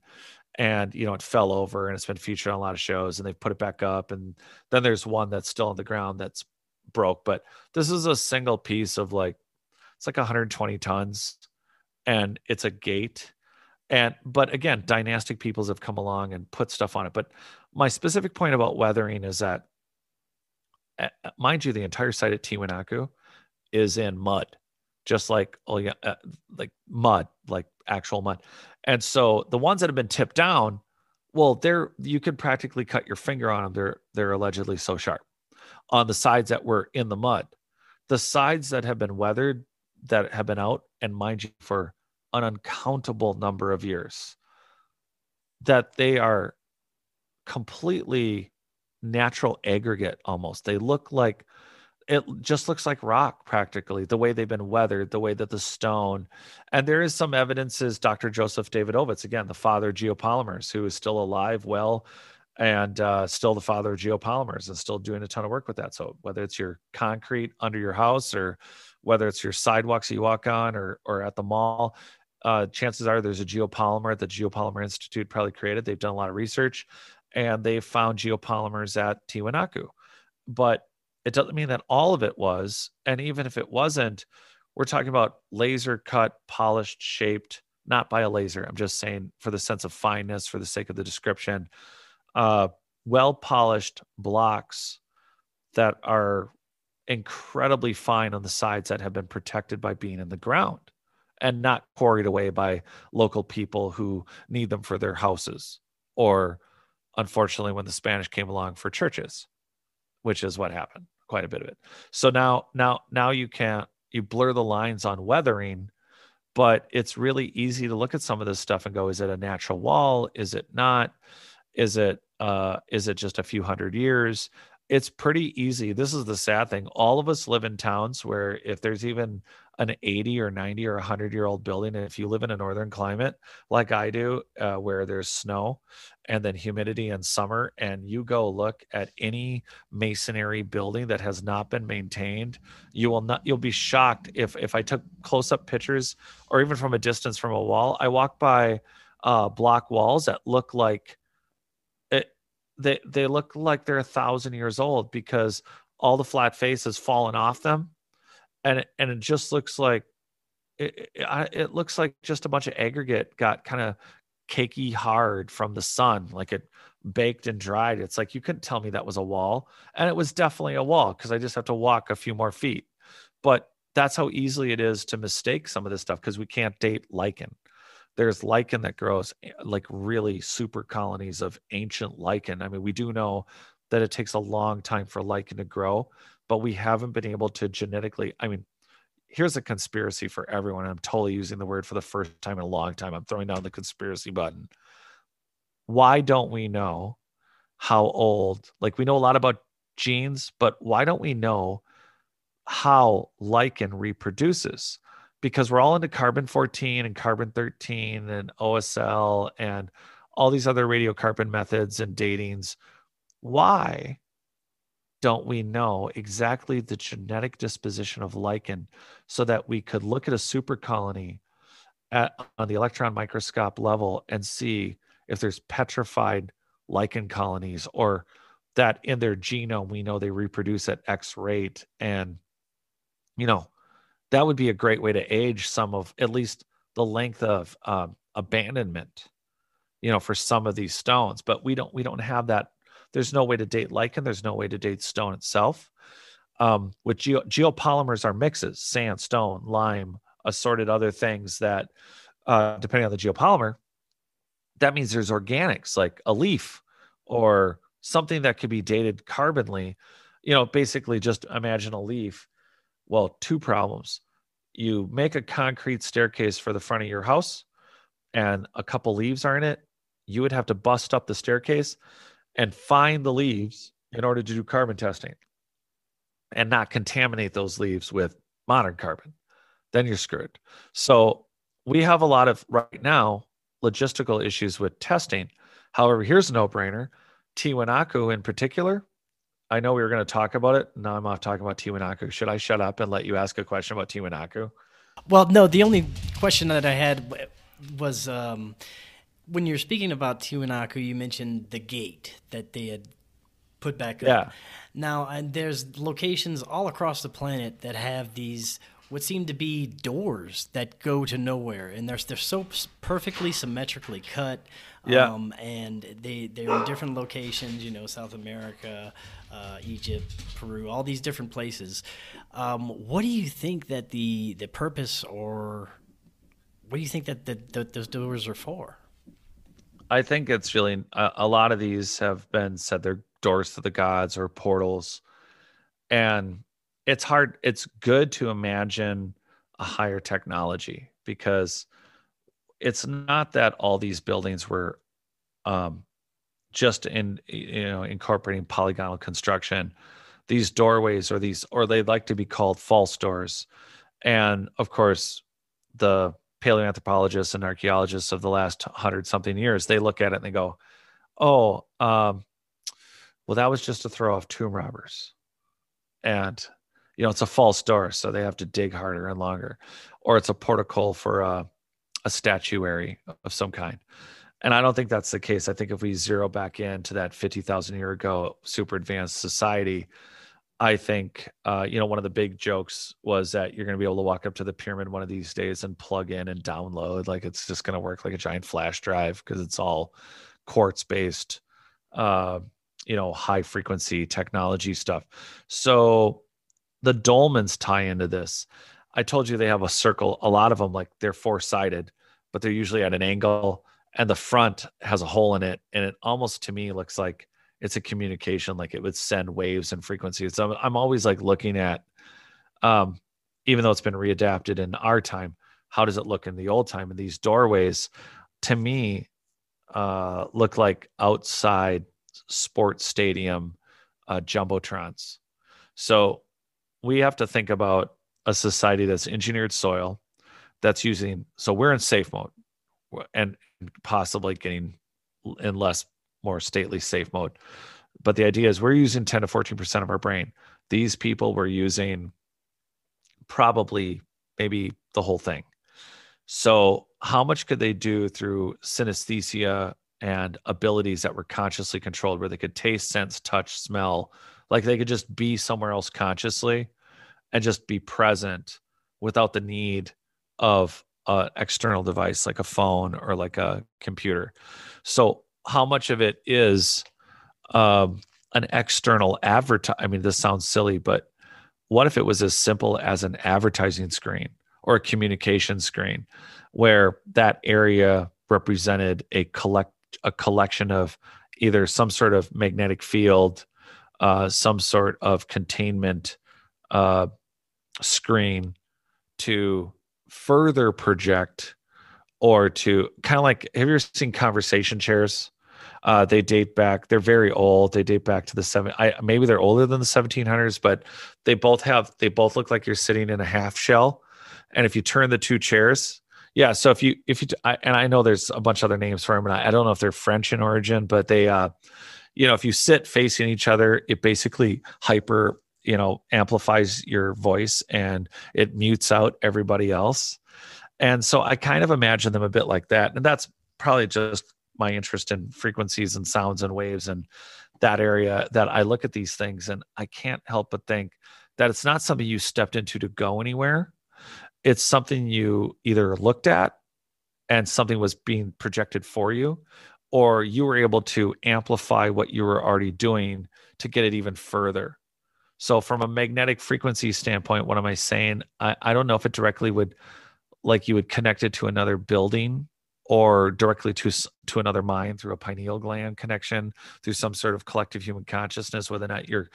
And, you know, it fell over and it's been featured on a lot of shows and they've put it back up. And then there's one that's still on the ground that's broke. But this is a single piece of like, it's like 120 tons and it's a gate. And but again dynastic peoples have come along and put stuff on it. But my specific point about weathering is that uh, mind you the entire site at tiwanaku is in mud just like oh yeah uh, like mud like actual mud. And so the ones that have been tipped down well they're you could practically cut your finger on them they're they're allegedly so sharp on the sides that were in the mud. The sides that have been weathered that have been out and mind you for an uncountable number of years that they are completely natural aggregate almost. They look like it just looks like rock practically the way they've been weathered the way that the stone and there is some evidences dr joseph davidovits again the father of geopolymers who is still alive well and uh, still the father of geopolymers and still doing a ton of work with that so whether it's your concrete under your house or whether it's your sidewalks that you walk on or or at the mall uh, chances are there's a geopolymer at the Geopolymer Institute probably created. They've done a lot of research and they've found geopolymers at Tiwanaku. But it doesn't mean that all of it was. And even if it wasn't, we're talking about laser cut, polished, shaped, not by a laser. I'm just saying for the sense of fineness, for the sake of the description, uh, well polished blocks that are incredibly fine on the sides that have been protected by being in the ground and not quarried away by local people who need them for their houses or unfortunately when the spanish came along for churches which is what happened quite a bit of it. So now now now you can't you blur the lines on weathering but it's really easy to look at some of this stuff and go is it a natural wall? Is it not is it uh is it just a few hundred years it's pretty easy this is the sad thing all of us live in towns where if there's even an 80 or 90 or 100 year old building. And if you live in a northern climate like I do, uh, where there's snow and then humidity in summer, and you go look at any masonry building that has not been maintained, you will not, you'll be shocked if, if I took close up pictures or even from a distance from a wall. I walk by uh, block walls that look like they, they look like they're a thousand years old because all the flat face has fallen off them. And it, and it just looks like it, it, it looks like just a bunch of aggregate got kind of cakey hard from the sun like it baked and dried. It's like you couldn't tell me that was a wall. And it was definitely a wall because i just have to walk a few more feet. But that's how easily it is to mistake some of this stuff because we can't date lichen there's lichen that grows eh, like really super colonies of ancient lichen i mean we do know that it takes a long time for lichen to grow but we haven't been able to genetically. I mean, here's a conspiracy for everyone. I'm totally using the word for the first time in a long time. I'm throwing down the conspiracy button. Why don't we know how old? Like, we know a lot about genes, but why don't we know how lichen reproduces? Because we're all into carbon 14 and carbon 13 and OSL and all these other radiocarbon methods and datings. Why don't we know exactly the genetic disposition of lichen so that we could look at a super colony at, on the electron microscope level and see if there's petrified lichen colonies or that in their genome we know they reproduce at x rate and you know that would be a great way to age some of at least the length of um, abandonment you know for some of these stones but we don't we don't have that there's no way to date lichen. There's no way to date stone itself. Um, with geo- geopolymers are mixes, sand, stone, lime, assorted other things that, uh, depending on the geopolymer, that means there's organics like a leaf or something that could be dated carbonly. You know, basically just imagine a leaf. Well, two problems. You make a concrete staircase for the front of your house and a couple leaves are in it. You would have to bust up the staircase and find the leaves in order to do carbon testing and not contaminate those leaves with modern carbon, then you're screwed. So we have a lot of right now logistical issues with testing. However, here's a no-brainer. Tiwanaku in particular, I know we were going to talk about it. Now I'm off talking about Tiwanaku. Should I shut up and let you ask a question about Tiwanaku? Well, no. The only question that I had was um, when you're speaking about Tiwanaku, you mentioned the gate that they had put back up. Yeah. Now, and there's locations all across the planet that have these what seem to be doors that go to nowhere, and they're they're so perfectly symmetrically cut. Yeah. Um, and they they're in different locations. You know, South America, uh, Egypt, Peru, all these different places. Um, what do you think that the the purpose or what do you think that, that, that those doors are for? I think it's really a, a lot of these have been said they're doors to the gods or portals, and it's hard. It's good to imagine a higher technology because it's not that all these buildings were um, just in you know incorporating polygonal construction these doorways or these or they like to be called false doors and of course the paleoanthropologists and archaeologists of the last hundred something years they look at it and they go oh um, well that was just to throw off tomb robbers and you know it's a false door so they have to dig harder and longer or it's a portico for a, a statuary of some kind and I don't think that's the case. I think if we zero back into that 50,000 year ago super advanced society, I think, uh, you know, one of the big jokes was that you're going to be able to walk up to the pyramid one of these days and plug in and download. Like it's just going to work like a giant flash drive because it's all quartz based, uh, you know, high frequency technology stuff. So the dolmens tie into this. I told you they have a circle. A lot of them, like they're four sided, but they're usually at an angle and the front has a hole in it and it almost to me looks like it's a communication like it would send waves and frequencies so i'm always like looking at um even though it's been readapted in our time how does it look in the old time and these doorways to me uh look like outside sports stadium uh jumbotrons so we have to think about a society that's engineered soil that's using so we're in safe mode and possibly getting in less more stately safe mode. But the idea is we're using 10 to 14% of our brain. These people were using probably maybe the whole thing. So, how much could they do through synesthesia and abilities that were consciously controlled, where they could taste, sense, touch, smell? Like they could just be somewhere else consciously and just be present without the need of an external device like a phone or like a computer. So how much of it is um, an external advertise? I mean, this sounds silly, but what if it was as simple as an advertising screen or a communication screen, where that area represented a collect a collection of either some sort of magnetic field, uh, some sort of containment uh, screen to further project or to kind of like have you ever seen conversation chairs? Uh, they date back they're very old they date back to the seven I, maybe they're older than the 1700s but they both have they both look like you're sitting in a half shell. And if you turn the two chairs yeah so if you if you I, and i know there's a bunch of other names for them and I, I don't know if they're french in origin but they uh you know if you sit facing each other it basically hyper you know amplifies your voice and it mutes out everybody else. And so i kind of imagine them a bit like that. And that's probably just my interest in frequencies and sounds and waves and that area that i look at these things and i can't help but think that it's not something you stepped into to go anywhere. It's something you either looked at and something was being projected for you or you were able to amplify what you were already doing to get it even further so from a magnetic frequency standpoint, what am I saying? I, I don't know if it directly would like you would connect it to another building or directly to to another mind through a pineal gland connection through some sort of collective human consciousness whether or not you're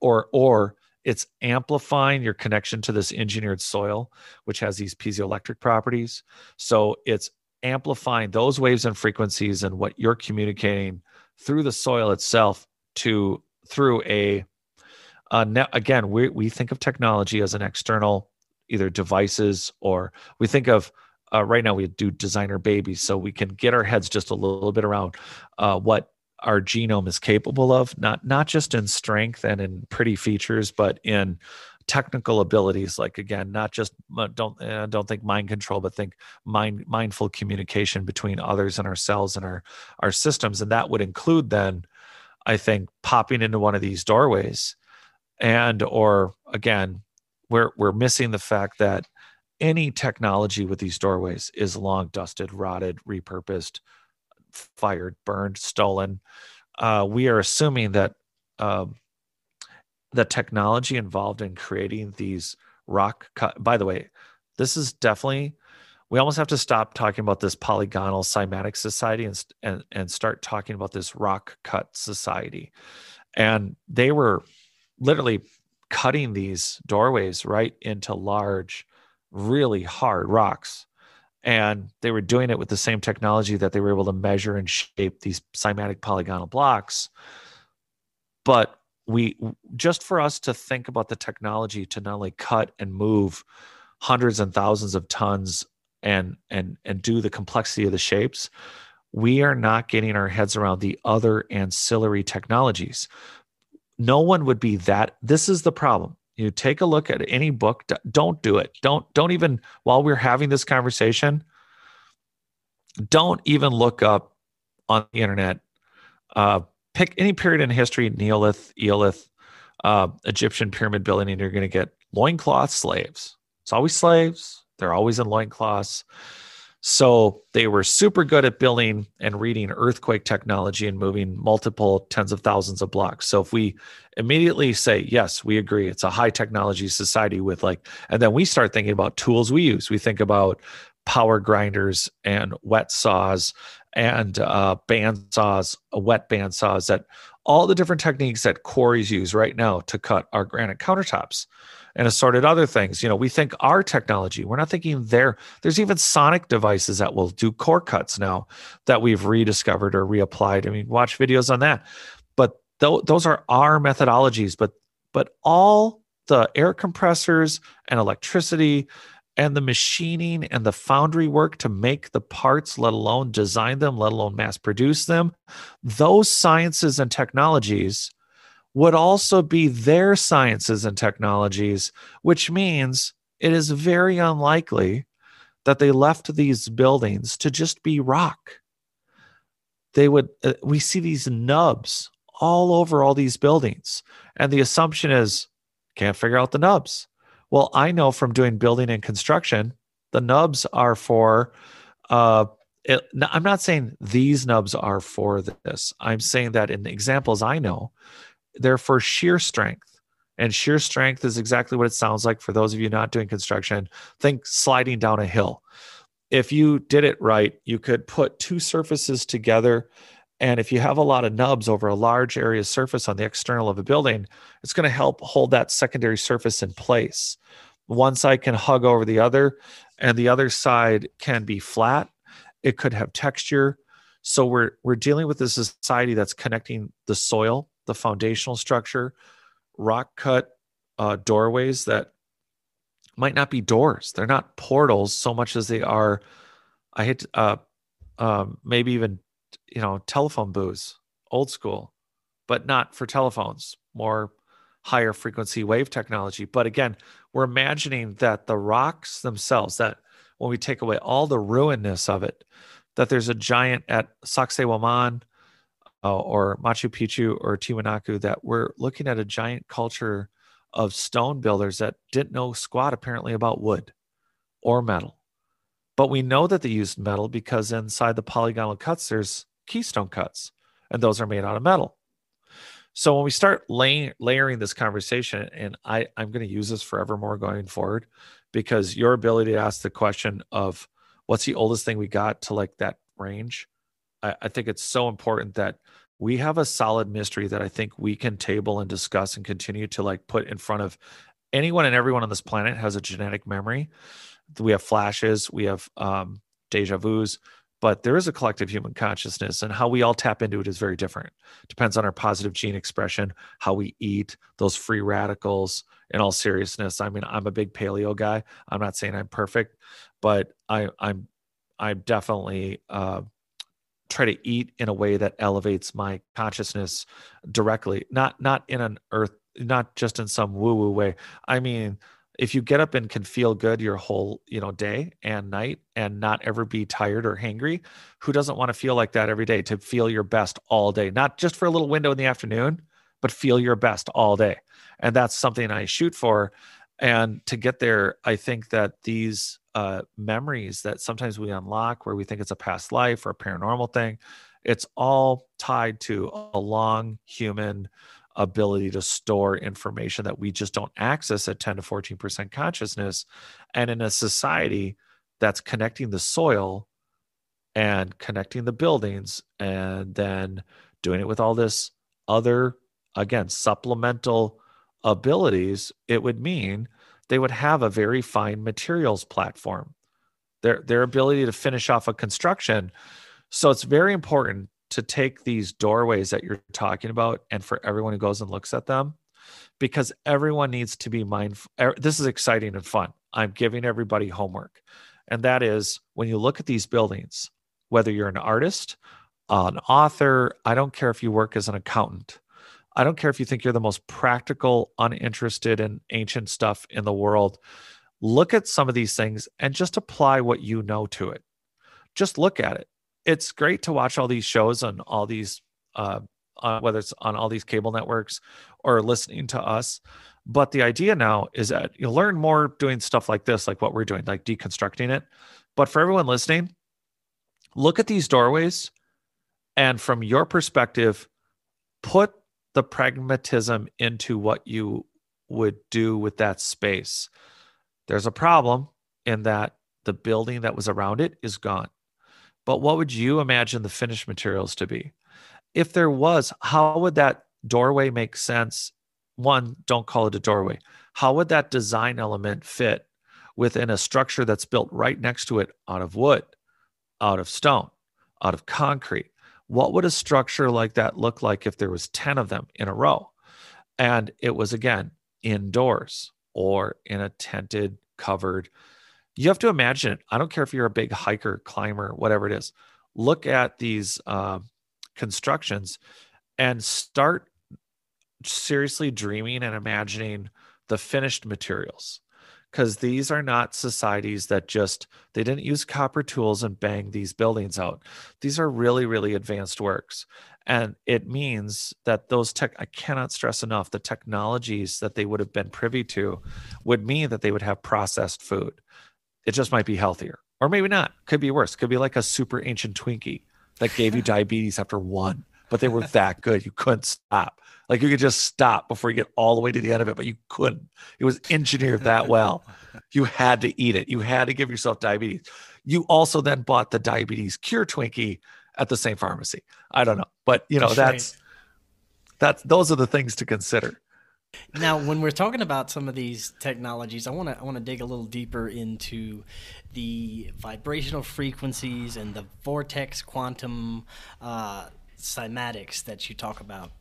or or it's amplifying your connection to this engineered soil which has these piezoelectric properties so it's amplifying those waves and frequencies and what you're communicating through the soil itself to through a uh, now, again, we, we think of technology as an external, either devices or we think of uh, right now we do designer babies, so we can get our heads just a little bit around uh, what our genome is capable of, not not just in strength and in pretty features, but in technical abilities. Like again not just uh, don't uh, don't think mind control but think mind mindful communication between others and ourselves and our our systems. And that would include then i think popping into one of these doorways and or again we're we're missing the fact that any technology with these doorways is long dusted rotted repurposed fired burned stolen. Uh, we are assuming that um, the technology involved in creating these rock cut by the way this is definitely we almost have to stop talking about this polygonal cymatic society and, and and start talking about this rock cut society. And they were literally cutting these doorways right into large really hard rocks. And they were doing it with the same technology that they were able to measure and shape these cymatic polygonal blocks. But we just for us to think about the technology to not only cut and move hundreds and thousands of tons and and and do the complexity of the shapes we are not getting our heads around the other ancillary technologies no one would be that this is the problem. You take a look at any book don't do it. Don't don't even while we're having this conversation don't even look up on the internet uh, pick any period in history neolith eolith uh, egyptian pyramid building and you're going to get loincloth slaves. It's always slaves. They're always in loincloths so they were super good at building and reading earthquake technology and moving multiple tens of thousands of blocks. So if we immediately say, yes, we agree, it's a high technology society with like, and then we start thinking about tools we use. We think about power grinders and wet saws and uh, band saws, wet band saws that all the different techniques that quarries use right now to cut our granite countertops and assorted other things. You know, we think our technology, we're not thinking there. There's even sonic devices that will do core cuts now that we've rediscovered or reapplied. I mean, watch videos on that. But th- those are our methodologies. But but all the air compressors and electricity and the machining and the foundry work to make the parts, let alone design them, let alone mass produce them, those sciences and technologies would also be their sciences and technologies, which means it is very unlikely that they left these buildings to just be rock. They would, uh, we see these nubs all over all these buildings. And the assumption is, can't figure out the nubs well, I know from doing building and construction, the nubs are for. Uh, it, I'm not saying these nubs are for this. I'm saying that in the examples I know, they're for shear strength. And shear strength is exactly what it sounds like for those of you not doing construction. Think sliding down a hill. If you did it right, you could put two surfaces together and if you have a lot of nubs over a large area surface on the external of a building, it's going to help hold that secondary surface in place. One side can hug over the other, and the other side can be flat. It could have texture. So we're we're dealing with a society that's connecting the soil, the foundational structure, rock cut uh, doorways that might not be doors. They're not portals so much as they are. I hit uh, um, maybe even you know, telephone booths, old school, but not for telephones, more higher frequency wave technology. But again, we're imagining that the rocks themselves, that when we take away all the ruinness of it, that there's a giant at Sacsayhuaman uh, or Machu Picchu or Tiwanaku, that we're looking at a giant culture of stone builders that didn't know squat apparently about wood or metal. But we know that they used metal because inside the polygonal cuts, there's keystone cuts, and those are made out of metal. So when we start lay, layering this conversation, and I, I'm going to use this forevermore going forward, because your ability to ask the question of what's the oldest thing we got to like that range, I, I think it's so important that we have a solid mystery that I think we can table and discuss and continue to like put in front of anyone and everyone on this planet has a genetic memory. We have flashes, we have um, deja vu's, but there is a collective human consciousness and how we all tap into it is very different. Depends on our positive gene expression how we eat those free radicals in all seriousness. I mean i'm a big paleo guy. I'm not saying i'm perfect but I, I'm I definitely uh, try to eat in a way that elevates my consciousness directly, not not in an earth, not just in some woo woo way. I mean, if you get up and can feel good your whole you know day and night and not ever be tired or hangry, who doesn't want to feel like that every day? To feel your best all day, not just for a little window in the afternoon, but feel your best all day, and that's something I shoot for. And to get there, I think that these uh, memories that sometimes we unlock where we think it's a past life or a paranormal thing, it's all tied to a long human ability to store information that we just don't access at 10 to 14% consciousness. And in a society that's connecting the soil and connecting the buildings and then doing it with all this other, again, supplemental abilities, it would mean they would have a very fine materials platform. Their their ability to finish off a construction. So it's very important to take these doorways that you're talking about and for everyone who goes and looks at them because everyone needs to be mindful. Er, this is exciting and fun. I'm giving everybody homework. And that is when you look at these buildings, whether you're an artist, an author, I don't care if you work as an accountant, I don't care if you think you're the most practical, uninterested in ancient stuff in the world. Look at some of these things and just apply what you know to it. Just look at it. It's great to watch all these shows on all these, uh, uh, whether it's on all these cable networks or listening to us. But the idea now is that you'll learn more doing stuff like this, like what we're doing, like deconstructing it. But for everyone listening, look at these doorways and from your perspective, put the pragmatism into what you would do with that space. There's a problem in that the building that was around it is gone. But what would you imagine the finished materials to be? If there was, how would that doorway make sense? One, don't call it a doorway. How would that design element fit within a structure that's built right next to it out of wood, out of stone, out of concrete? what would a structure like that look like if there was 10 of them in a row and it was again indoors or in a tented covered you have to imagine it i don't care if you're a big hiker climber whatever it is look at these uh, constructions and start seriously dreaming and imagining the finished materials. Because these are not societies that just they didn't use copper tools and bang these buildings out. These are really really advanced works. And it means that those tech i cannot stress enough the technologies that they would have been privy to would mean that they would have processed food it just might be healthier or maybe not could be worse could be like a super ancient twinkie that gave you diabetes after one but they were that good you couldn't stop like you could just stop before you get all the way to the end of it, but you couldn't. It was engineered that well. you had to eat it. You had to give yourself diabetes. You also then bought the diabetes cure Twinkie at the same pharmacy. I don't know, but you know that's, that's those are the things to consider. Now, when we're talking about some of these technologies, I want to I want to dig a little deeper into the vibrational frequencies and the vortex quantum uh, cymatics that you talk about.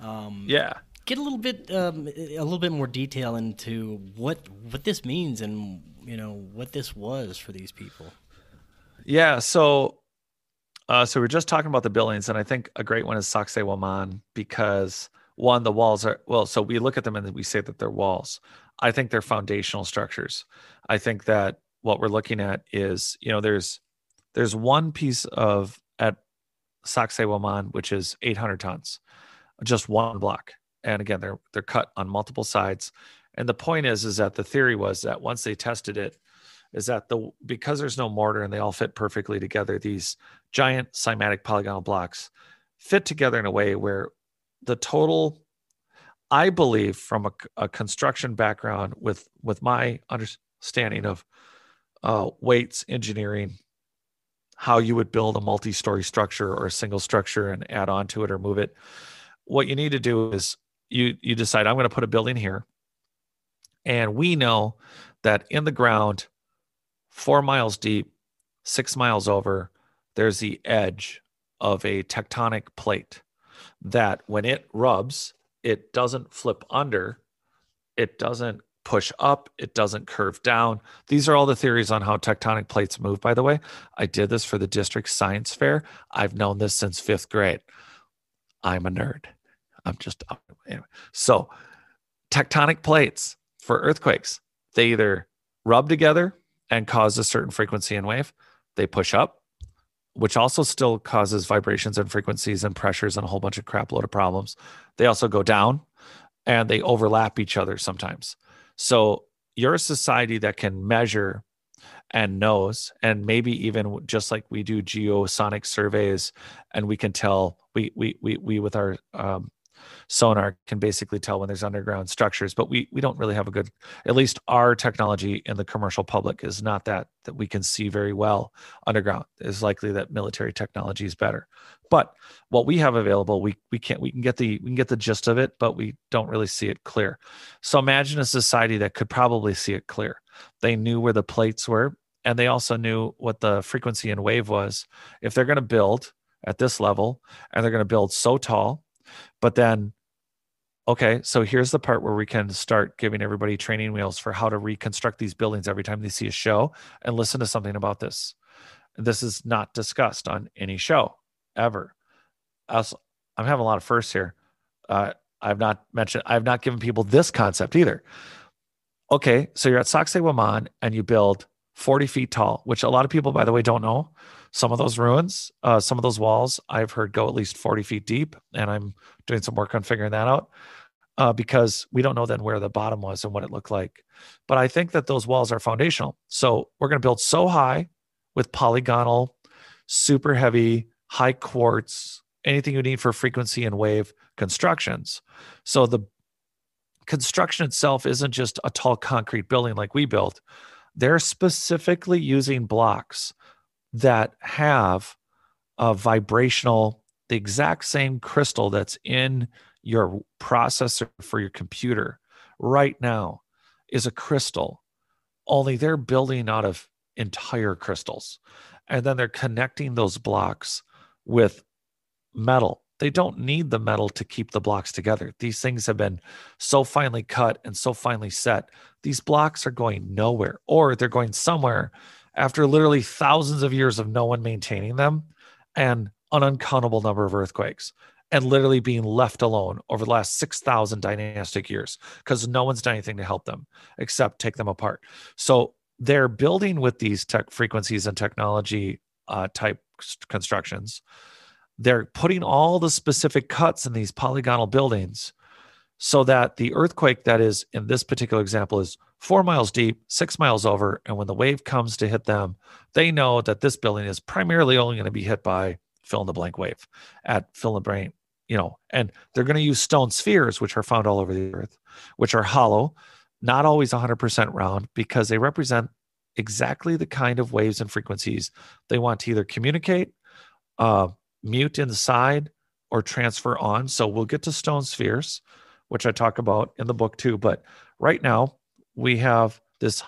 Um, yeah. Get a little bit um, a little bit more detail into what what this means and you know what this was for these people. Yeah. So. Uh, so we're just talking about the buildings, and I think a great one is Sacsayhuaman because one, the walls are well. So we look at them and we say that they're walls. I think they're foundational structures. I think that what we're looking at is, you know, there's there's one piece of at Sacsayhuaman which is 800 tons just one block. And again, they're they're cut on multiple sides. And the point is, is that the theory was that once they tested it, is that the because there's no mortar and they all fit perfectly together, these giant cymatic polygonal blocks fit together in a way where the total I believe from a, a construction background with with my understanding of uh, weights engineering, how you would build a multi-story structure or a single structure and add on to it or move it what you need to do is you you decide I'm going to put a building here, and we know that in the ground, four miles deep, six miles over, there's the edge of a tectonic plate that when it rubs, it doesn't flip under, it doesn't push up, it doesn't curve down. These are all the theories on how tectonic plates move, by the way. I did this for the district science fair. I've known this since fifth grade. I'm a nerd. I'm just, anyway. So, tectonic plates for earthquakes, they either rub together and cause a certain frequency and wave, they push up, which also still causes vibrations and frequencies and pressures and a whole bunch of crap load of problems. They also go down and they overlap each other sometimes. So you're a society that can measure and knows, and maybe even just like we do geosonic surveys, and we can tell we we we we with our um, sonar can basically tell when there's underground structures but we we don't really have a good at least our technology in the commercial public is not that that we can see very well underground. It's likely that military technology is better. But what we have available we we can't we can get the we can get the gist of it but we don't really see it clear. So imagine a society that could probably see it clear. They knew where the plates were and they also knew what the frequency and wave was. If they're going to build at this level and they're going to build so tall but then, okay, so here's the part where we can start giving everybody training wheels for how to reconstruct these buildings every time they see a show and listen to something about this. This is not discussed on any show ever. Also, I'm having a lot of firsts here. Uh, I've not mentioned, I've not given people this concept either. Okay, so you're at Sacsayhuaman and you build 40 feet tall, which a lot of people, by the way, don't know. Some of those ruins, uh, some of those walls, I've heard go at least 40 feet deep, and I'm doing some work on figuring that out uh, because we don't know then where the bottom was and what it looked like. But I think that those walls are foundational. So we're going to build so high with polygonal, super heavy, high quartz, anything you need for frequency and wave constructions. So the construction itself isn't just a tall concrete building like we built they're specifically using blocks that have a vibrational, the exact same crystal that's in your processor for your computer right now is a crystal, only they're building out of entire crystals. And then they're connecting those blocks with metal they don't need the metal to keep the blocks together. These things have been so finely cut and so finely set. These blocks are going nowhere, or they're going somewhere after literally thousands of years of no one maintaining them and an uncountable number of earthquakes and literally being left alone over the last 6,000 dynastic years because no one's done anything to help them except take them apart. So they're building with these tech frequencies and technology uh, type constructions they're putting all the specific cuts in these polygonal buildings so that the earthquake that is in this particular example is four miles deep, six miles over. And when the wave comes to hit them, they know that this building is primarily only going to be hit by fill in the blank wave at fill in the brain, you know, and they're going to use stone spheres, which are found all over the earth, which are hollow, not always 100% round because they represent exactly the kind of waves and frequencies they want to either communicate, uh, mute inside or transfer on. So we'll get to stone spheres, which I talk about in the book too. But right now, we have this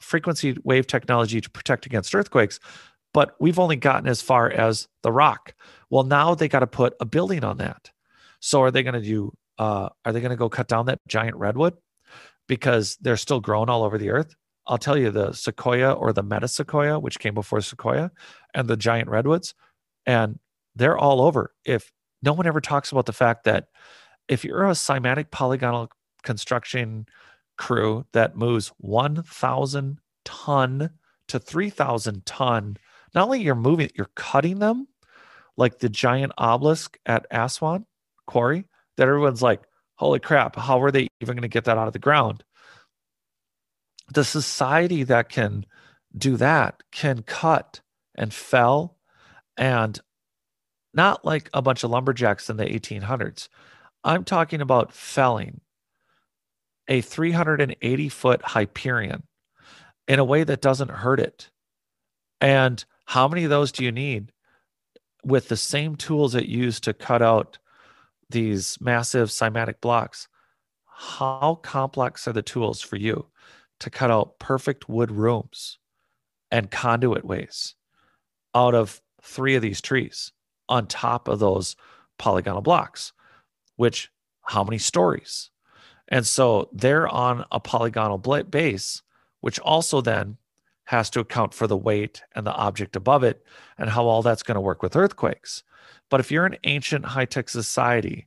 frequency wave technology to protect against earthquakes, but we've only gotten as far as the rock. Well, now they got to put a building on that. So are they going to do? Uh, are they going to go cut down that giant redwood because they're still growing all over the earth? I'll tell you, the sequoia or the metasequoia, which came before sequoia, and the giant redwoods, and they're all over. If no one ever talks about the fact that if you're a cymatic polygonal construction crew that moves 1,000 ton to 3,000 ton, not only you're moving, you're cutting them like the giant obelisk at Aswan quarry that everyone's like, holy crap, how are they even going to get that out of the ground? The society that can do that can cut and fell and not like a bunch of lumberjacks in the 1800s. I'm talking about felling a 380 foot Hyperion in a way that doesn't hurt it. And how many of those do you need with the same tools it used to cut out these massive cymatic blocks? How complex are the tools for you to cut out perfect wood rooms and conduit ways out of three of these trees? on top of those polygonal blocks, which how many stories? And so they're on a polygonal base, which also then has to account for the weight and the object above it and how all that's going to work with earthquakes. But if you're an ancient high tech society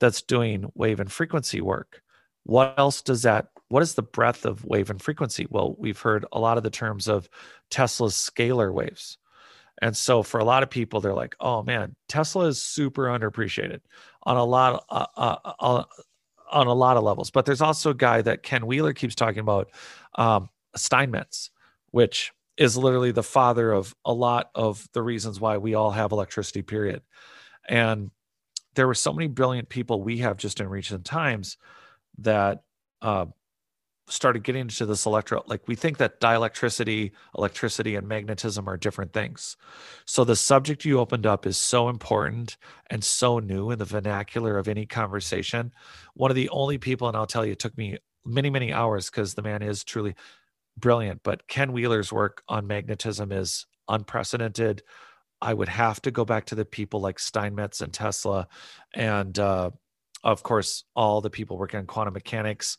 that's doing wave and frequency work, what else does that? What is the breadth of wave and frequency? Well, we've heard a lot of the terms of Tesla's scalar waves. And so for a lot of people, they're like, oh man, Tesla is super underappreciated on a lot, uh, uh, uh, on a lot of levels. But there's also a guy that Ken Wheeler keeps talking about, um, Steinmetz, which is literally the father of a lot of the reasons why we all have electricity, period. And there were so many brilliant people we have just in recent times that uh, started getting into this electro like we think that dielectricity electricity and magnetism are different things so the subject you opened up is so important and so new in the vernacular of any conversation one of the only people and i'll tell you it took me many many hours because the man is truly brilliant. But Ken Wheeler's work on magnetism is unprecedented. I would have to go back to the people like Steinmetz and Tesla, and uh, of course all the people working on quantum mechanics,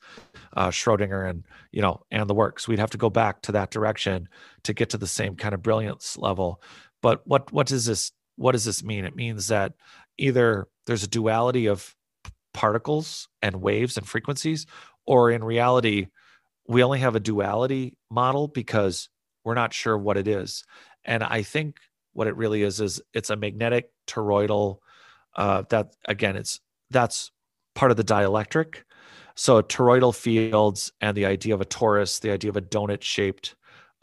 uh, Schrodinger, and you know, and the works. We'd have to go back to that direction to get to the same kind of brilliance level. But what what does this what does this mean? It means that either there's a duality of particles and waves and frequencies, or in reality, we only have a duality model because we're not sure what it is. And I think what it really is is it's a magnetic toroidal. Uh, that again, it's that's part of the dielectric. So toroidal fields and the idea of a torus, the idea of a donut shaped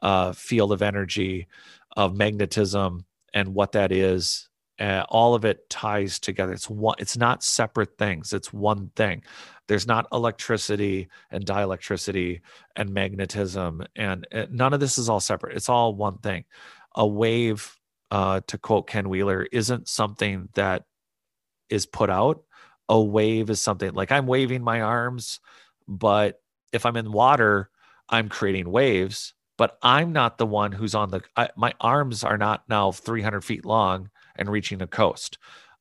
uh, field of energy, of magnetism, and what that is. Uh, all of it ties together. It's one. It's not separate things. It's one thing. There's not electricity and dielectricity and magnetism, and uh, none of this is all separate. It's all one thing. A wave, uh, to quote Ken Wheeler, isn't something that is put out. A wave is something like I'm waving my arms, but if I'm in water, I'm creating waves. But I'm not the one who's on the. I, my arms are not now 300 feet long and reaching the coast.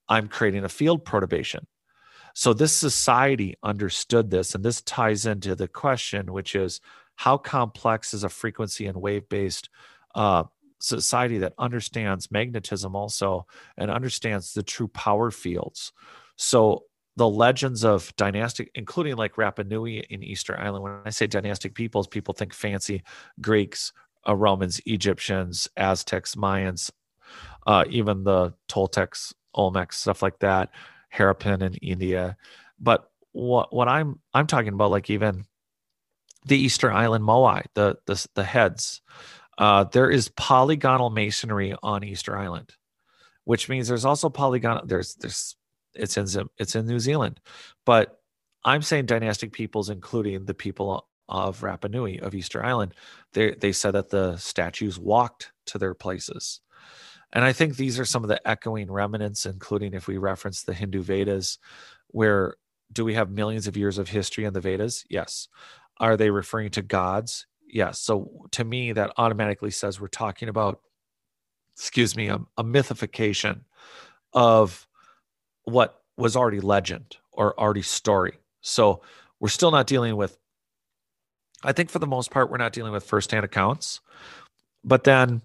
I'm creating a field perturbation. So this society understood this, and this ties into the question, which is how complex is a frequency and wave based uh, society that understands magnetism also and understands the true power fields. So the legends of dynastic, including like Rapa Nui in Easter Island. When I say dynastic peoples, people think fancy Greeks, uh, Romans, Egyptians, Aztecs, Mayans, uh, even the Toltecs, Olmecs, stuff like that. Harappan in India. But what what I'm I'm talking about, like even the Easter Island Moai, the the the heads. Uh, there is polygonal masonry on Easter Island, which means there's also polygonal. There's there's it's in it's in New Zealand, but I'm saying dynastic peoples, including the people of Rapa Nui of Easter Island. They they said that the statues walked to their places. And I think these are some of the echoing remnants, including if we reference the Hindu Vedas, where do we have millions of years of history in the Vedas? Yes. Are they referring to gods? Yes. So to me, that automatically says we're talking about, excuse me, a, a mythification of what was already legend or already story. So we're still not dealing with, I think for the most part, we're not dealing with firsthand accounts. But then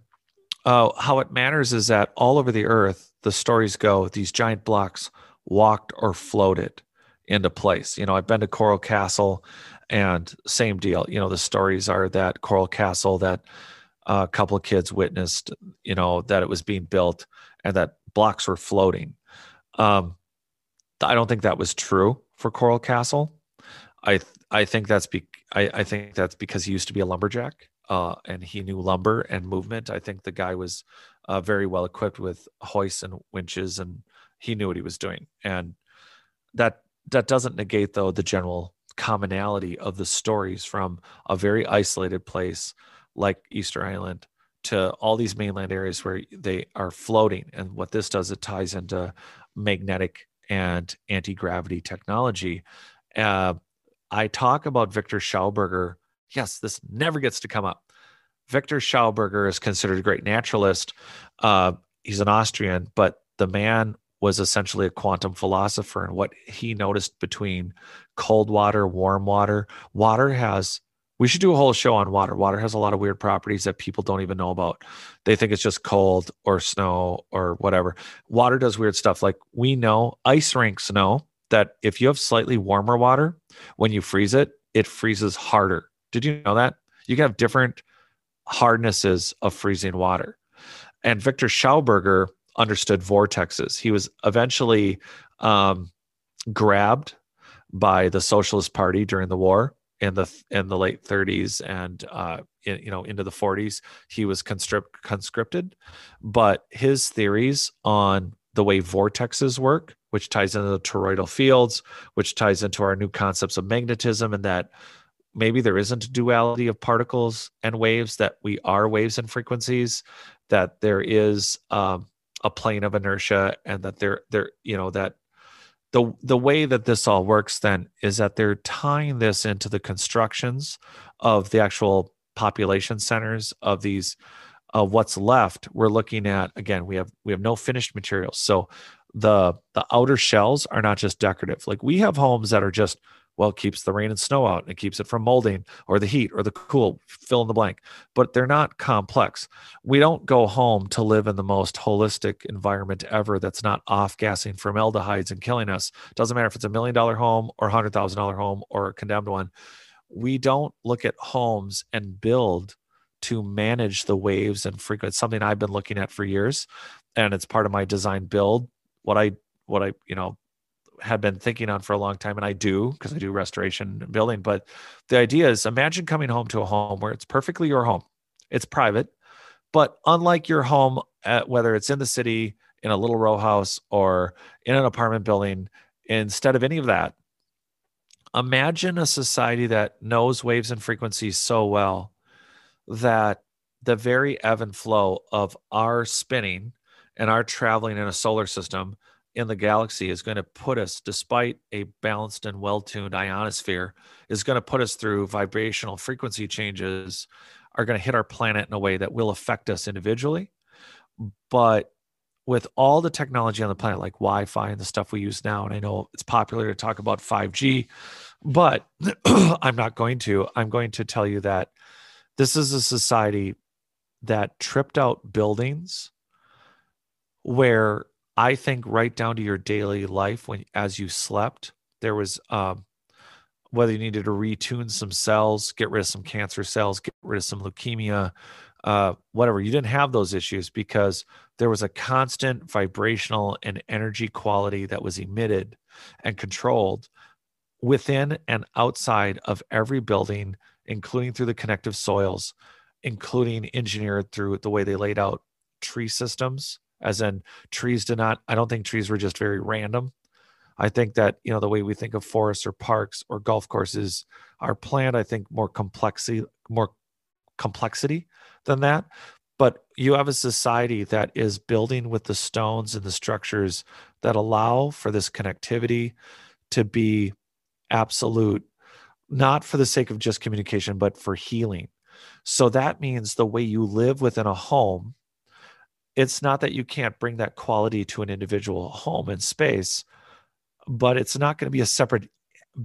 uh, how it matters is that all over the earth, the stories go, these giant blocks walked or floated into place. You know, I've been to Coral Castle and same deal. You know, the stories are that Coral Castle that a couple of kids witnessed, you know, that it was being built and that blocks were floating. Um, I don't think that was true for Coral Castle. I I think that's be I, I think that's because he used to be a lumberjack uh, and he knew lumber and movement. I think the guy was uh, very well equipped with hoists and winches, and he knew what he was doing. And that that doesn't negate though the general commonality of the stories from a very isolated place like Easter Island to all these mainland areas where they are floating. And what this does, it ties into magnetic and anti gravity technology. Uh, I talk about Victor Schauberger yes, this never gets to come up. Victor Schauberger is considered a great naturalist. Uh, he's an Austrian, but the man was essentially a quantum philosopher and what he noticed between cold water, warm water. Water has we should do a whole show on water. Water has a lot of weird properties that people don't even know about. They think it's just cold or snow or whatever. Water does weird stuff. Like we know ice rinks know that if you have slightly warmer water, when you freeze it, it freezes harder. Did you know that? You can have different hardnesses of freezing water. And Victor Schauberger understood vortexes. He was eventually um, grabbed by the Socialist Party during the war in the in the late 30s and uh, in, you know into the 40s. He was conscript, conscripted, but his theories on the way vortexes work, which ties into the toroidal fields, which ties into our new concepts of magnetism, and that maybe there isn't a duality of particles and waves that we are waves and frequencies that there is um, a plane of inertia and that there there you know that the the way that this all works then is that they're tying this into the constructions of the actual population centers of these of what's left. We're looking at again we have we have no finished materials. So the the outer shells are not just decorative like we have homes that are just well, keeps the rain and snow out and it keeps it from molding or the heat or the cool, fill in the blank. But they're not complex. We don't go home to live in the most holistic environment ever that's not off gassing formaldehydes and killing us. Doesn't matter if it's a million dollar home or a hundred thousand dollar home or a condemned one. We don't look at homes and build to manage the waves and frequency. Something I've been looking at for years, and it's part of my design build. What I what I you know had been thinking on for a long time, and I do because I do restoration and building. But the idea is imagine coming home to a home where it's perfectly your home, it's private, but unlike your home, at, whether it's in the city, in a little row house, or in an apartment building, instead of any of that, imagine a society that knows waves and frequencies so well that the very ebb and flow of our spinning and our traveling in a solar system in the galaxy is going to put us, despite a balanced and well tuned ionosphere, is going to put us through vibrational frequency changes, are going to hit our planet in a way that will affect us individually. But with all the technology on the planet, like Wi Fi and the stuff we use now, and I know it's popular to talk about 5G, but I'm not going to. I'm going to tell you that this is a society that tripped out buildings where I think right down to your daily life when as you slept, there was um, whether you needed to retune some cells, get rid of some cancer cells, get rid of some leukemia, uh, whatever. You didn't have those issues because there was a constant vibrational and energy quality that was emitted and controlled within and outside of every building, including through the connective soils, including engineered through the way they laid out tree systems as in trees do not i don't think trees were just very random. I think that you know the way we think of forests or parks or golf courses are planned i think more complexity more complexity than that. But you have a society that is building with the stones and the structures that allow for this connectivity to be absolute not for the sake of just communication but for healing. So that means the way you live within a home it's not that you can't bring that quality to an individual home and space, but it's not going to be a separate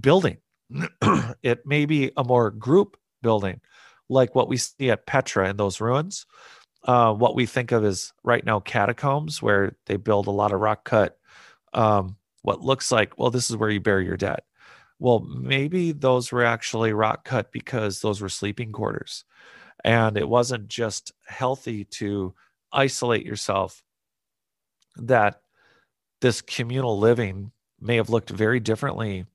building. it may be a more group building, like what we see at Petra in those ruins. Uh, what we think of as right now catacombs, where they build a lot of rock cut, um, what looks like, well, this is where you bury your dead. Well, maybe those were actually rock cut because those were sleeping quarters. And it wasn't just healthy to isolate yourself that this communal living may have looked very differently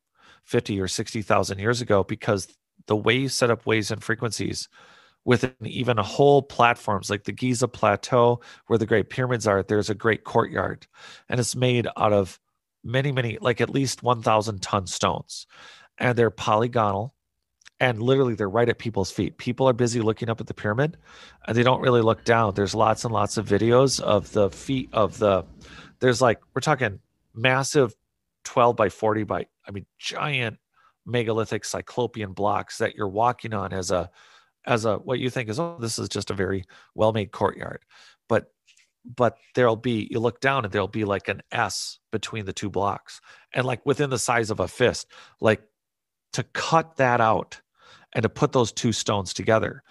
50 or 60,000 years ago because the way you set up ways and frequencies within even whole platforms like the Giza Plateau, where the Great Pyramids are, there's a great courtyard and it's made out of many, many, like at least 1,000 ton stones. And they're polygonal and literally they're right at people's feet. People are busy looking up at the pyramid and they don't really look down. There's lots and lots of videos of the feet of the there's like we're talking massive 12 by 40 by I mean giant megalithic cyclopean blocks that you're walking on as a as a what you think is oh this is just a very well-made courtyard. But but there'll be you look down and there'll be like an S between the two blocks and like within the size of a fist. Like to cut that out and to put those two stones together.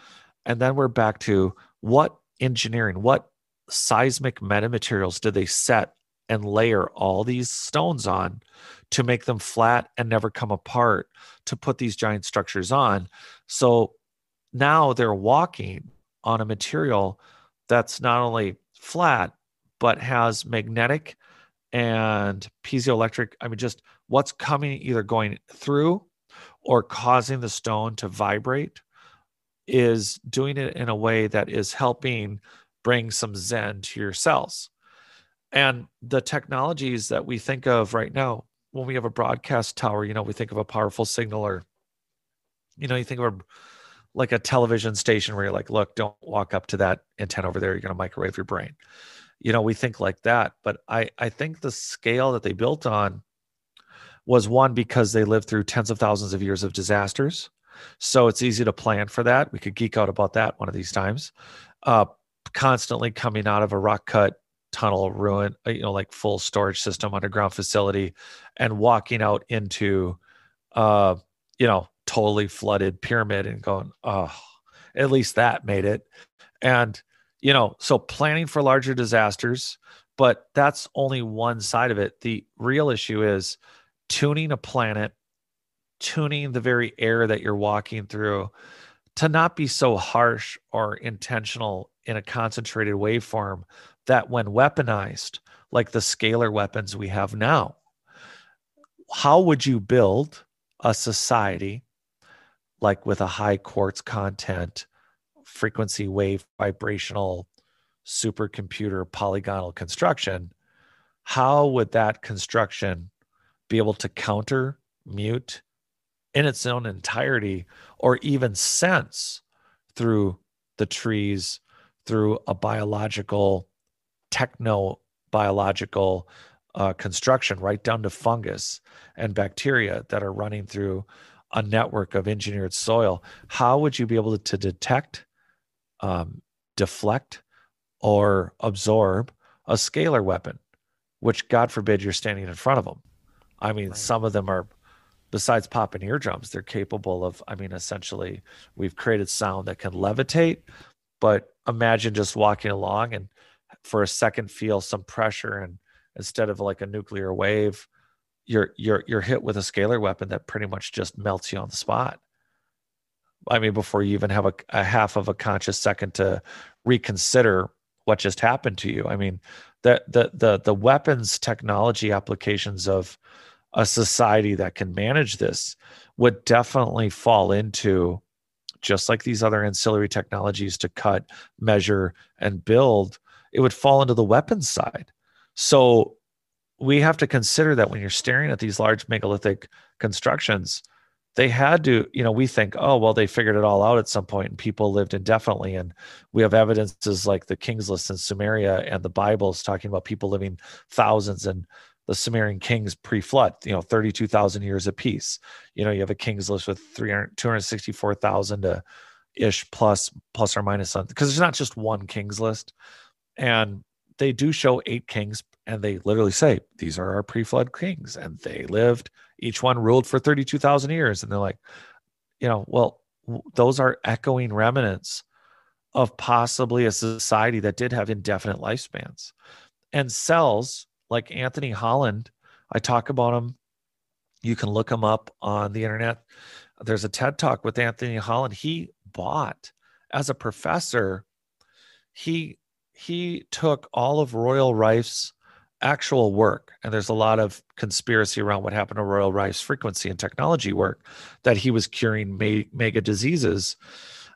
And then we're back to what engineering, what seismic metamaterials did they set and layer all these stones on to make them flat and never come apart to put these giant structures on. So now they're walking on a material that's not only flat, but has magnetic and piezoelectric. I mean, just what's coming either going through or causing the stone to vibrate is doing it in a way that is helping bring some zen to your cells. And the technologies that we think of right now, when we have a broadcast tower, you know, we think of a powerful signaler. You know, you think of a like a television station where you're like, look, don't walk up to that antenna over there. You're going to microwave your brain. You know, we think like that. But I, I think the scale that they built on was one because they lived through tens of thousands of years of disasters. So it's easy to plan for that. We could geek out about that one of these times. Uh, constantly coming out of a rock cut tunnel ruin, uh, you know, like full storage system, underground facility, and walking out into, uh, you know, totally flooded pyramid and going, oh, at least that made it. And, you know, so planning for larger disasters, but that's only one side of it. The real issue is tuning a planet, tuning the very air that you're walking through to not be so harsh or intentional in a concentrated waveform that when weaponized, like the scalar weapons we have now, how would you build a society like with a high quartz content, frequency wave vibrational supercomputer polygonal construction? How would that construction be able to counter, mute in its own entirety, or even sense through the trees, through a biological, techno biological uh, construction, right down to fungus and bacteria that are running through a network of engineered soil. How would you be able to detect, um, deflect, or absorb a scalar weapon, which God forbid you're standing in front of them? I mean, right. some of them are, besides popping eardrums, they're capable of, I mean, essentially, we've created sound that can levitate, but imagine just walking along and for a second feel some pressure and instead of like a nuclear wave, you're you're you're hit with a scalar weapon that pretty much just melts you on the spot. I mean, before you even have a, a half of a conscious second to reconsider what just happened to you. I mean, the the the the weapons technology applications of a society that can manage this would definitely fall into just like these other ancillary technologies to cut, measure, and build, it would fall into the weapons side. So we have to consider that when you're staring at these large megalithic constructions, they had to, you know, we think, oh, well, they figured it all out at some point and people lived indefinitely. And we have evidences like the King's List in Sumeria and the Bible's talking about people living thousands and the Sumerian kings pre-flood, you know, 32,000 years apiece. You know, you have a king's list with 300, 264,000 to ish plus, plus or minus something. Because there's not just one king's list. And they do show eight kings and they literally say, these are our pre-flood kings. And they lived, each one ruled for 32,000 years. And they're like, you know, well, those are echoing remnants of possibly a society that did have indefinite lifespans. And cells like Anthony Holland. I talk about him. You can look him up on the internet. There's a TED talk with Anthony Holland. He bought as a professor. He he took all of Royal Rife's actual work, and there's a lot of conspiracy around what happened to Royal Rife's frequency and technology work that he was curing mega diseases.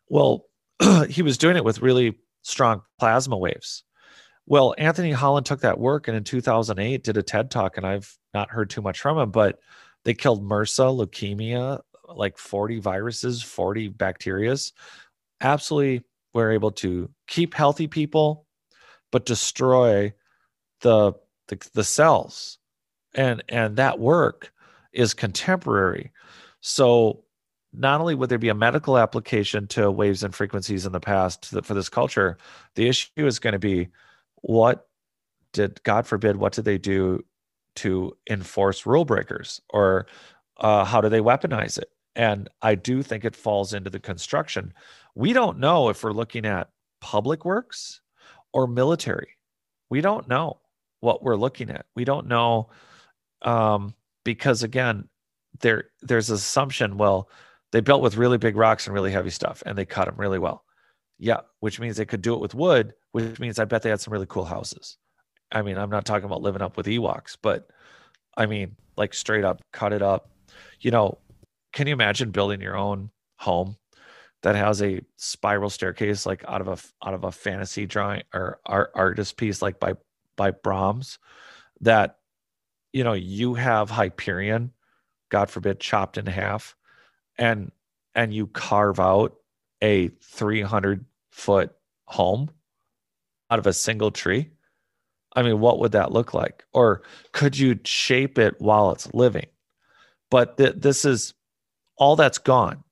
Well, he was doing it with really strong plasma waves. Well, Anthony Holland took that work and in 2008 did a TED talk, and I've not heard too much from him, but they killed MRSA, leukemia, like 40 viruses, 40 bacterias. Absolutely were able to keep healthy people, but destroy the, the, the cells. And, and that work is contemporary. So not only would there be a medical application to waves and frequencies in the past for this culture, the issue is going to be what did God forbid what did they do to enforce rule breakers or uh, how do they weaponize it? And I do think it falls into the construction. We don't know if we're looking at public works or military. We don't know what we're looking at. We don't know um, because again, there there's an assumption. Well, they built with really big rocks and really heavy stuff, and they cut them really well. Yeah, which means they could do it with wood, which means I bet they had some really cool houses. I mean, I'm not talking about living up with Ewoks, but I mean, like straight up cut it up. You know, can you imagine building your own home that has a spiral staircase like out of a out of a fantasy drawing or art, artist piece like by by Brahms that you know you have Hyperion, God forbid, chopped in half, and and you carve out a 300 foot home out of a single tree. I mean, what would that look like? Or could you shape it while it's living? But th- this is all that's gone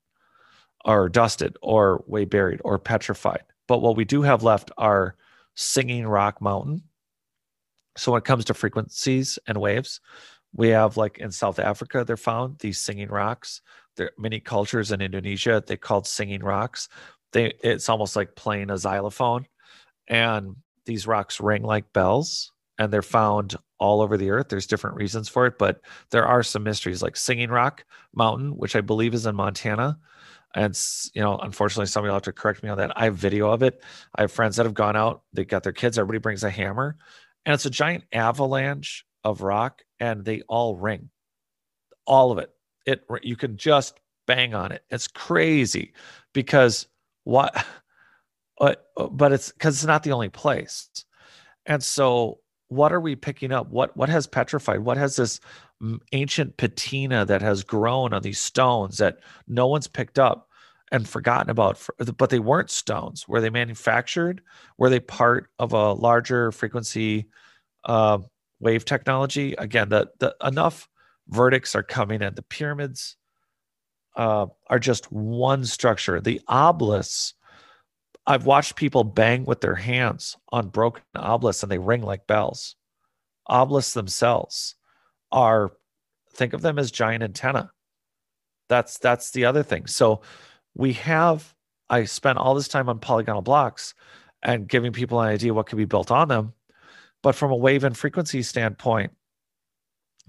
or dusted or way buried or petrified. But what we do have left are singing rock mountain. So when it comes to frequencies and waves, we have like in South Africa, they're found these singing rocks. There are many cultures in Indonesia, they called singing rocks. They it's almost like playing a xylophone. And these rocks ring like bells and they're found all over the earth. There's different reasons for it, but there are some mysteries like Singing Rock Mountain, which I believe is in Montana. And you know, unfortunately, somebody will have to correct me on that. I have video of it. I have friends that have gone out. They got their kids. Everybody brings a hammer, and it's a giant avalanche of rock, and they all ring. All of it. It you can just bang on it. It's crazy because what? But but it's because it's not the only place, and so what are we picking up? What what has petrified? What has this ancient patina that has grown on these stones that no one's picked up and forgotten about? For, but they weren't stones. Were they manufactured? Were they part of a larger frequency uh, wave technology? Again, the the enough verdicts are coming in. The pyramids uh, are just one structure. The obelisks I've watched people bang with their hands on broken obelisks and they ring like bells. Obelisks themselves are think of them as giant antenna. That's that's the other thing. So we have I spent all this time on polygonal blocks and giving people an idea what could be built on them. But from a wave and frequency standpoint,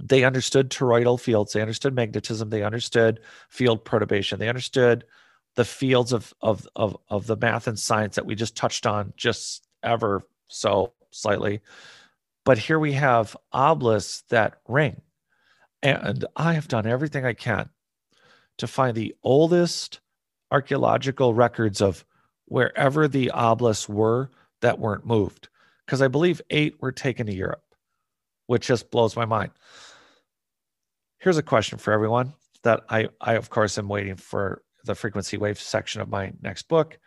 they understood toroidal fields, they understood magnetism, they understood field perturbation, they understood the fields of of of of the math and science that we just touched on just ever so slightly. But here we have obelisks that ring. And i have done everything i can to find the oldest archaeological records of wherever the obelisks were that weren't moved. Because i believe eight were taken to europe which just blows my mind. Here's a question for everyone that i i of course am waiting for the frequency wave section of my next book.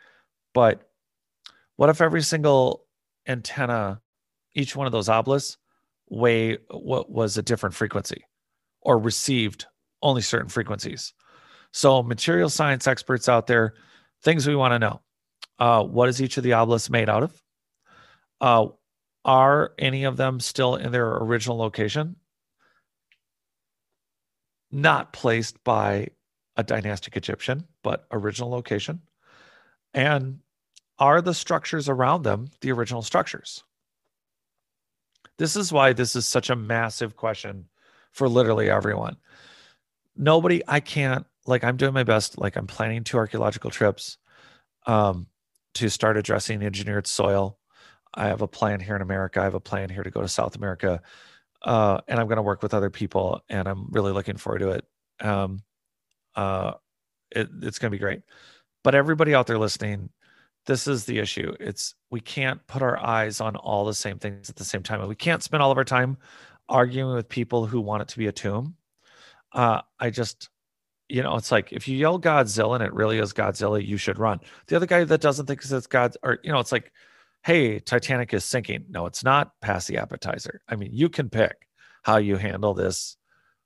But what if every single antenna, each one of those obelisks, weigh what was a different frequency or received only certain frequencies? So, material science experts out there, things we want to know. Uh, what is each of the obelisks made out of? Uh, are any of them still in their original location? Not placed by a dynastic Egyptian, but original location? And are the structures around them the original structures? This is why this is such a massive question for literally everyone. Nobody, I can't, like, I'm doing my best. Like, I'm planning two archaeological trips um, to start addressing engineered soil. I have a plan here in America. I have a plan here to go to South America. Uh, and I'm going to work with other people, and I'm really looking forward to it. Um, uh, it, it's going to be great. But everybody out there listening, this is the issue. It's we can't put our eyes on all the same things at the same time. And we can't spend all of our time arguing with people who want it to be a tomb. Uh, I just, you know, it's like if you yell Godzilla and it really is Godzilla, you should run. The other guy that doesn't think it's God, or you know, it's like, hey, Titanic is sinking. No, it's not. Pass the appetizer. I mean, you can pick how you handle this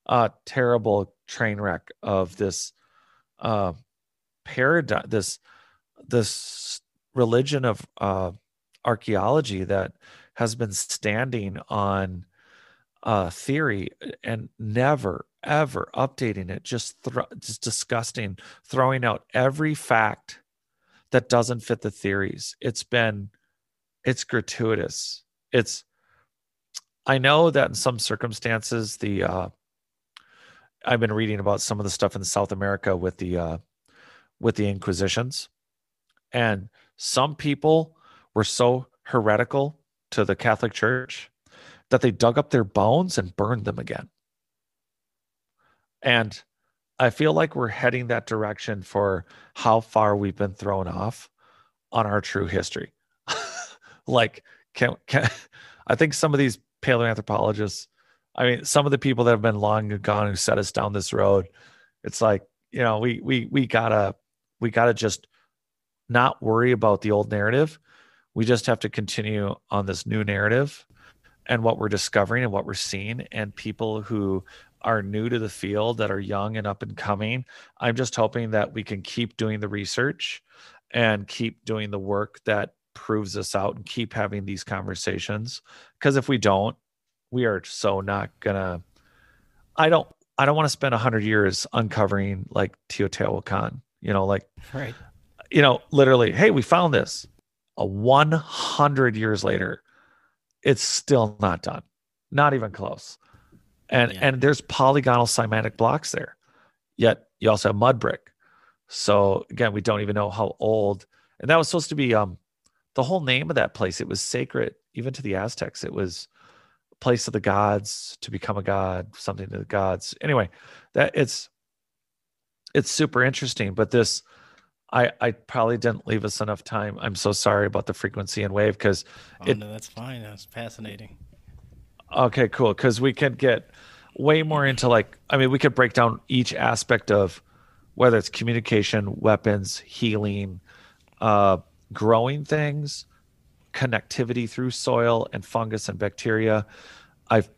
uh, terrible train wreck of this uh, paradigm, this this religion of uh, archaeology that has been standing on uh, theory and never ever updating it just just disgusting throwing out every fact that doesn't fit the theories. It's been it's gratuitous. It's i know that in some circumstances the uh i've been reading about some of the stuff in south america with the uh with the inquisitions and some people were so heretical to the catholic church that they dug up their bones and burned them again. And I feel like we're heading that direction for how far we've been thrown off on our true history. like, can, can I think some of these paleoanthropologists, I mean, some of the people that have been long gone who set us down this road, it's like, you know, we we we gotta we gotta just not worry about the old narrative. We just have to continue on this new narrative and what we're discovering and what we're seeing and people who are new to the field that are young and up and coming i'm just hoping that we can keep doing the research and keep doing the work that proves us out and keep having these conversations because if we don't we are so not gonna i don't i don't want to spend 100 years uncovering like teotihuacan you know like right you know literally hey we found this a 100 years later it's still not done, not even close. And yeah. and there's polygonal cymatic blocks there. Yet you also have mud brick. So again, we don't even know how old. And that was supposed to be um the whole name of that place. It was sacred even to the Aztecs. It was a place of the gods to become a god, something to the gods. Anyway, that it's it's super interesting. But this I, I probably didn't leave us enough time. I'm so sorry about the frequency and wave because oh, no, that's fine. That's fascinating. Okay, cool. Because we could get way more into like, I mean, we could break down each aspect of whether it's communication, weapons, healing, uh, growing things, connectivity through soil and fungus and bacteria. I've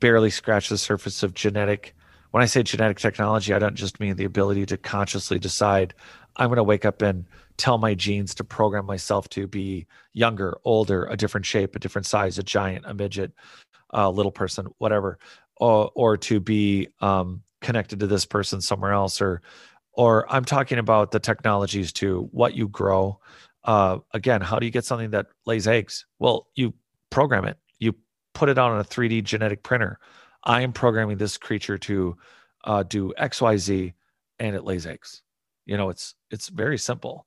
barely scratched the surface of genetic. When I say genetic technology, I don't just mean the ability to consciously decide I'm going to wake up and tell my genes to program myself to be younger, older, a different shape, a different size, a giant, a midget, a little person, whatever, or, or to be um, connected to this person somewhere else, or or I'm talking about the technologies to what you grow. Uh, again, how do you get something that lays eggs? Well, you program it. You put it on a 3D genetic printer. I am programming this creature to uh, do X, Y, Z, and it lays eggs you know it's it's very simple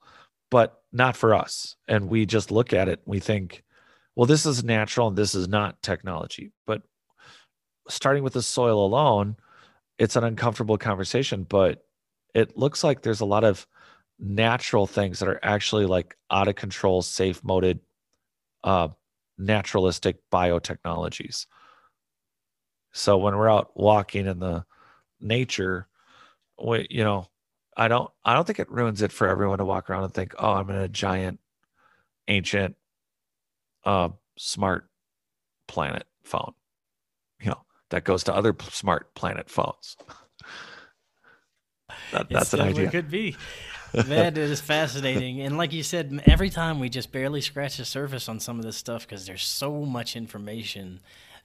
but not for us and we just look at it we think well this is natural and this is not technology but starting with the soil alone it's an uncomfortable conversation but it looks like there's a lot of natural things that are actually like out of control safe moded uh naturalistic biotechnologies so when we're out walking in the nature we you know I don't I don't think it ruins it for everyone to walk around and think, oh, I'm in a giant, ancient, uh, smart planet phone. You know, that goes to other smart planet phones. that, that's an idea. It Could be. That is fascinating. And like you said, every time we just barely scratch the surface on some of this stuff because there's so much information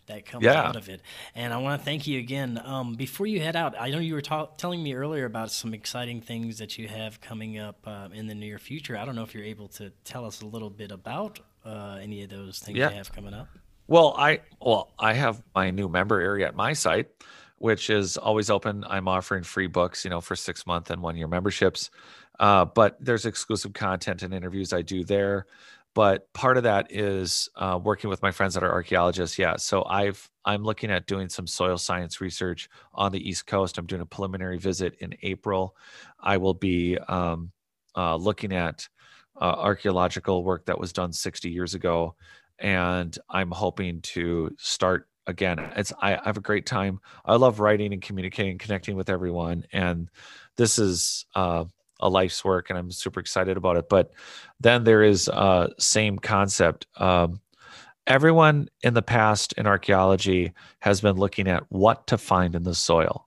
that comes yeah. out of it. And I want to thank you again. Um, before you head out, I know you were ta- telling me earlier about some exciting things that you have coming up uh, in the near future. I don't know if you're able to tell us a little bit about uh, any of those things yeah. you have coming up. Well, I well I have my new member area at my site, which is always open. I'm offering free books, you know, for six month and one year memberships. Uh, but there's exclusive content and interviews I do there. But part of that is uh, working with my friends that are archaeologists. Yeah so i've i'm looking at doing some soil science research on the east coast. I'm doing a preliminary visit in april. I will be um, uh, looking at uh, archaeological work that was done 60 years ago. And i'm hoping to start again. It's I, I have a great time. I love writing and communicating connecting with everyone. And this is uh, a life's work and i'm super excited about it. But then there is uh same concept um, everyone in the past in archaeology has been looking at what to find in the soil.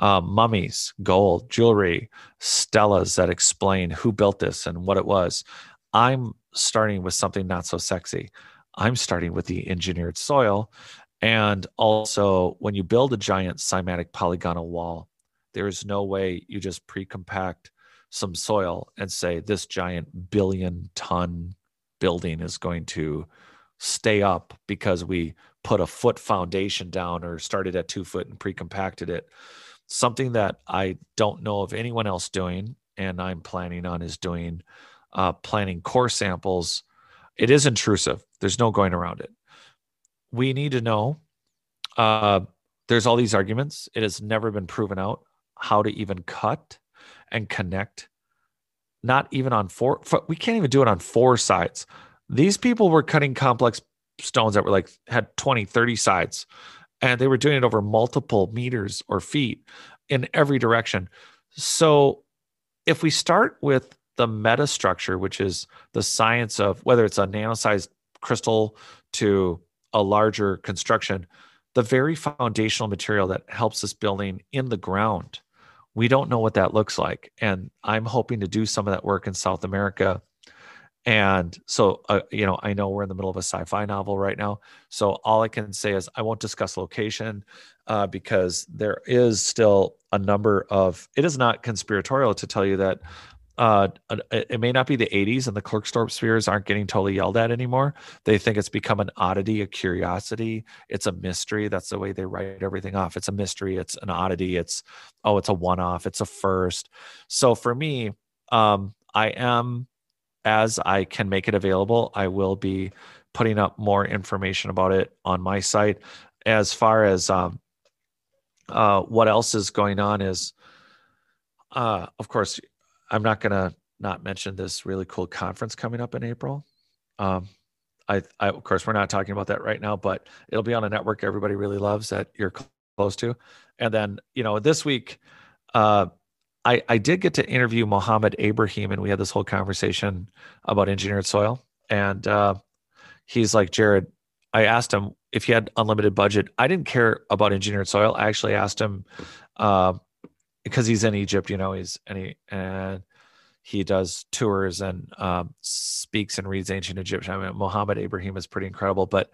Um, mummies gold jewelry stelas that explain who built this and what it was. I'm starting with something not so sexy. I'm starting with the engineered soil. And also, when you build a giant cymatic polygonal wall, there is no way you just pre compact some soil and say this giant billion ton building is going to stay up because we put a foot foundation down or started at two foot and pre compacted it. Something that I don't know of anyone else doing, and I'm planning on is doing uh, planning core samples. It is intrusive. There's no going around it. We need to know. Uh, there's all these arguments. It has never been proven out how to even cut and connect. Not even on four. We can't even do it on four sides. These people were cutting complex stones that were like had 20, 30 sides, and they were doing it over multiple meters or feet in every direction. So if we start with the meta structure, which is the science of whether it's a nano-sized crystal to a larger construction, the very foundational material that helps this building in the ground. We don't know what that looks like. And I'm hoping to do some of that work in South America. And so, uh, you know, I know we're in the middle of a sci fi novel right now. So all I can say is I won't discuss location uh, because there is still a number of, it is not conspiratorial to tell you that uh, it may not be the 80s and the Klerksdorp spheres aren't getting totally yelled at anymore. They think it's become an oddity, a curiosity. It's a mystery. That's the way they write everything off. It's a mystery. It's an oddity. It's, oh, it's a one off. It's a first. So for me, um, I am, as I can make it available, I will be putting up more information about it on my site. As far as um, uh, what else is going on is, uh, of course, I'm not going to not mention this really cool conference coming up in April. Um, I, I, of course, we're not talking about that right now, but it'll be on a network everybody really loves that you're close to. And then, you know, this week, uh, I, I did get to interview Mohammed Ibrahim, and we had this whole conversation about engineered soil. And uh, he's like, Jared, I asked him if he had unlimited budget. I didn't care about engineered soil. I actually asked him uh, because he's in Egypt, you know, he's and he and he does tours and um, speaks and reads ancient Egyptian. I mean, Muhammad Ibrahim is pretty incredible. But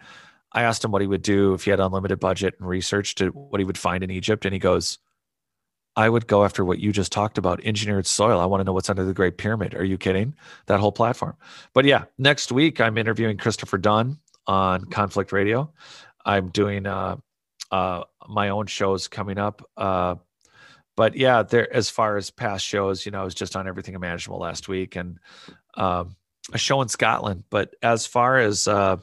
I asked him what he would do if he had unlimited budget and research to what he would find in Egypt, and he goes, "I would go after what you just talked about, engineered soil. I want to know what's under the Great Pyramid. Are you kidding? That whole platform." But yeah, next week I'm interviewing Christopher Dunn on Conflict Radio. I'm doing uh, uh, my own shows coming up. Uh, but yeah, there as far as past shows, you know, I was just on everything imaginable last week and um, a show in Scotland. But as far as uh,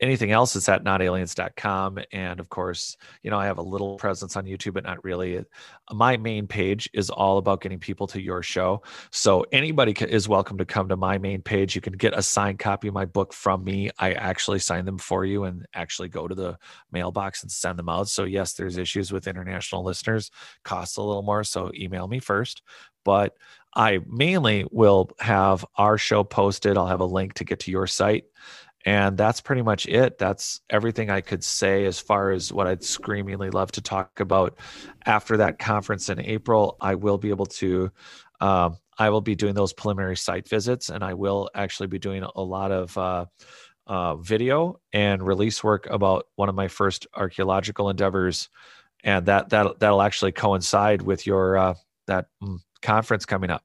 anything else it's at notaliens.com and of course you know i have a little presence on youtube but not really. My main page is all about getting people to your show. So anybody is welcome to come to my main page. You can get a signed copy of my book from me. I actually sign them for you and actually go to the mailbox and send them out. So yes there's issues with international listeners. Costs a little more so email me first. But I mainly will have our show posted. I'll have a link to get to your site and that's pretty much it. That's everything I could say as far as what I'd screamingly love to talk about. After that conference in April, I will be able to, um, I will be doing those preliminary site visits, and I will actually be doing a lot of uh, uh, video and release work about one of my first archaeological endeavors, and that that that'll actually coincide with your uh, that mm, conference coming up.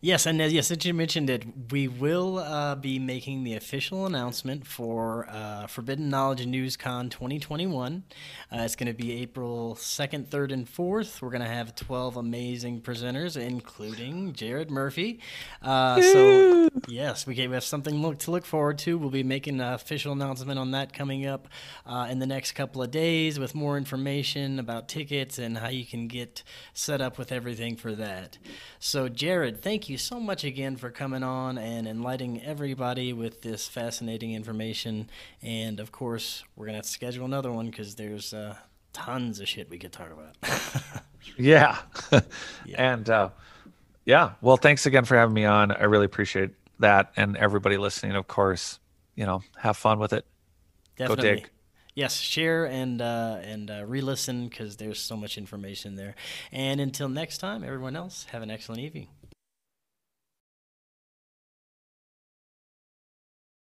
Yes, and uh, yes, as you mentioned it, we will uh, be making the official announcement for uh, Forbidden Knowledge NewsCon 2021. Uh, it's going to be April 2nd, 3rd, and 4th. We're going to have 12 amazing presenters, including Jared Murphy. Uh, so, yes, we have something look, to look forward to. We'll be making an official announcement on that coming up uh, in the next couple of days with more information about tickets and how you can get set up with everything for that. So, Jared, thank you so much again for coming on and enlightening everybody with this fascinating information. And of course, we're going to have to schedule another one because there's uh, tons of shit we could talk about. yeah. yeah. And uh, yeah, well, thanks again for having me on. I really appreciate that. And everybody listening, of course, you know, have fun with it. Definitely. Go dig yes, share and uh, and uh, re-listen because there's so much information there. And until next time, everyone else, have an excellent evening.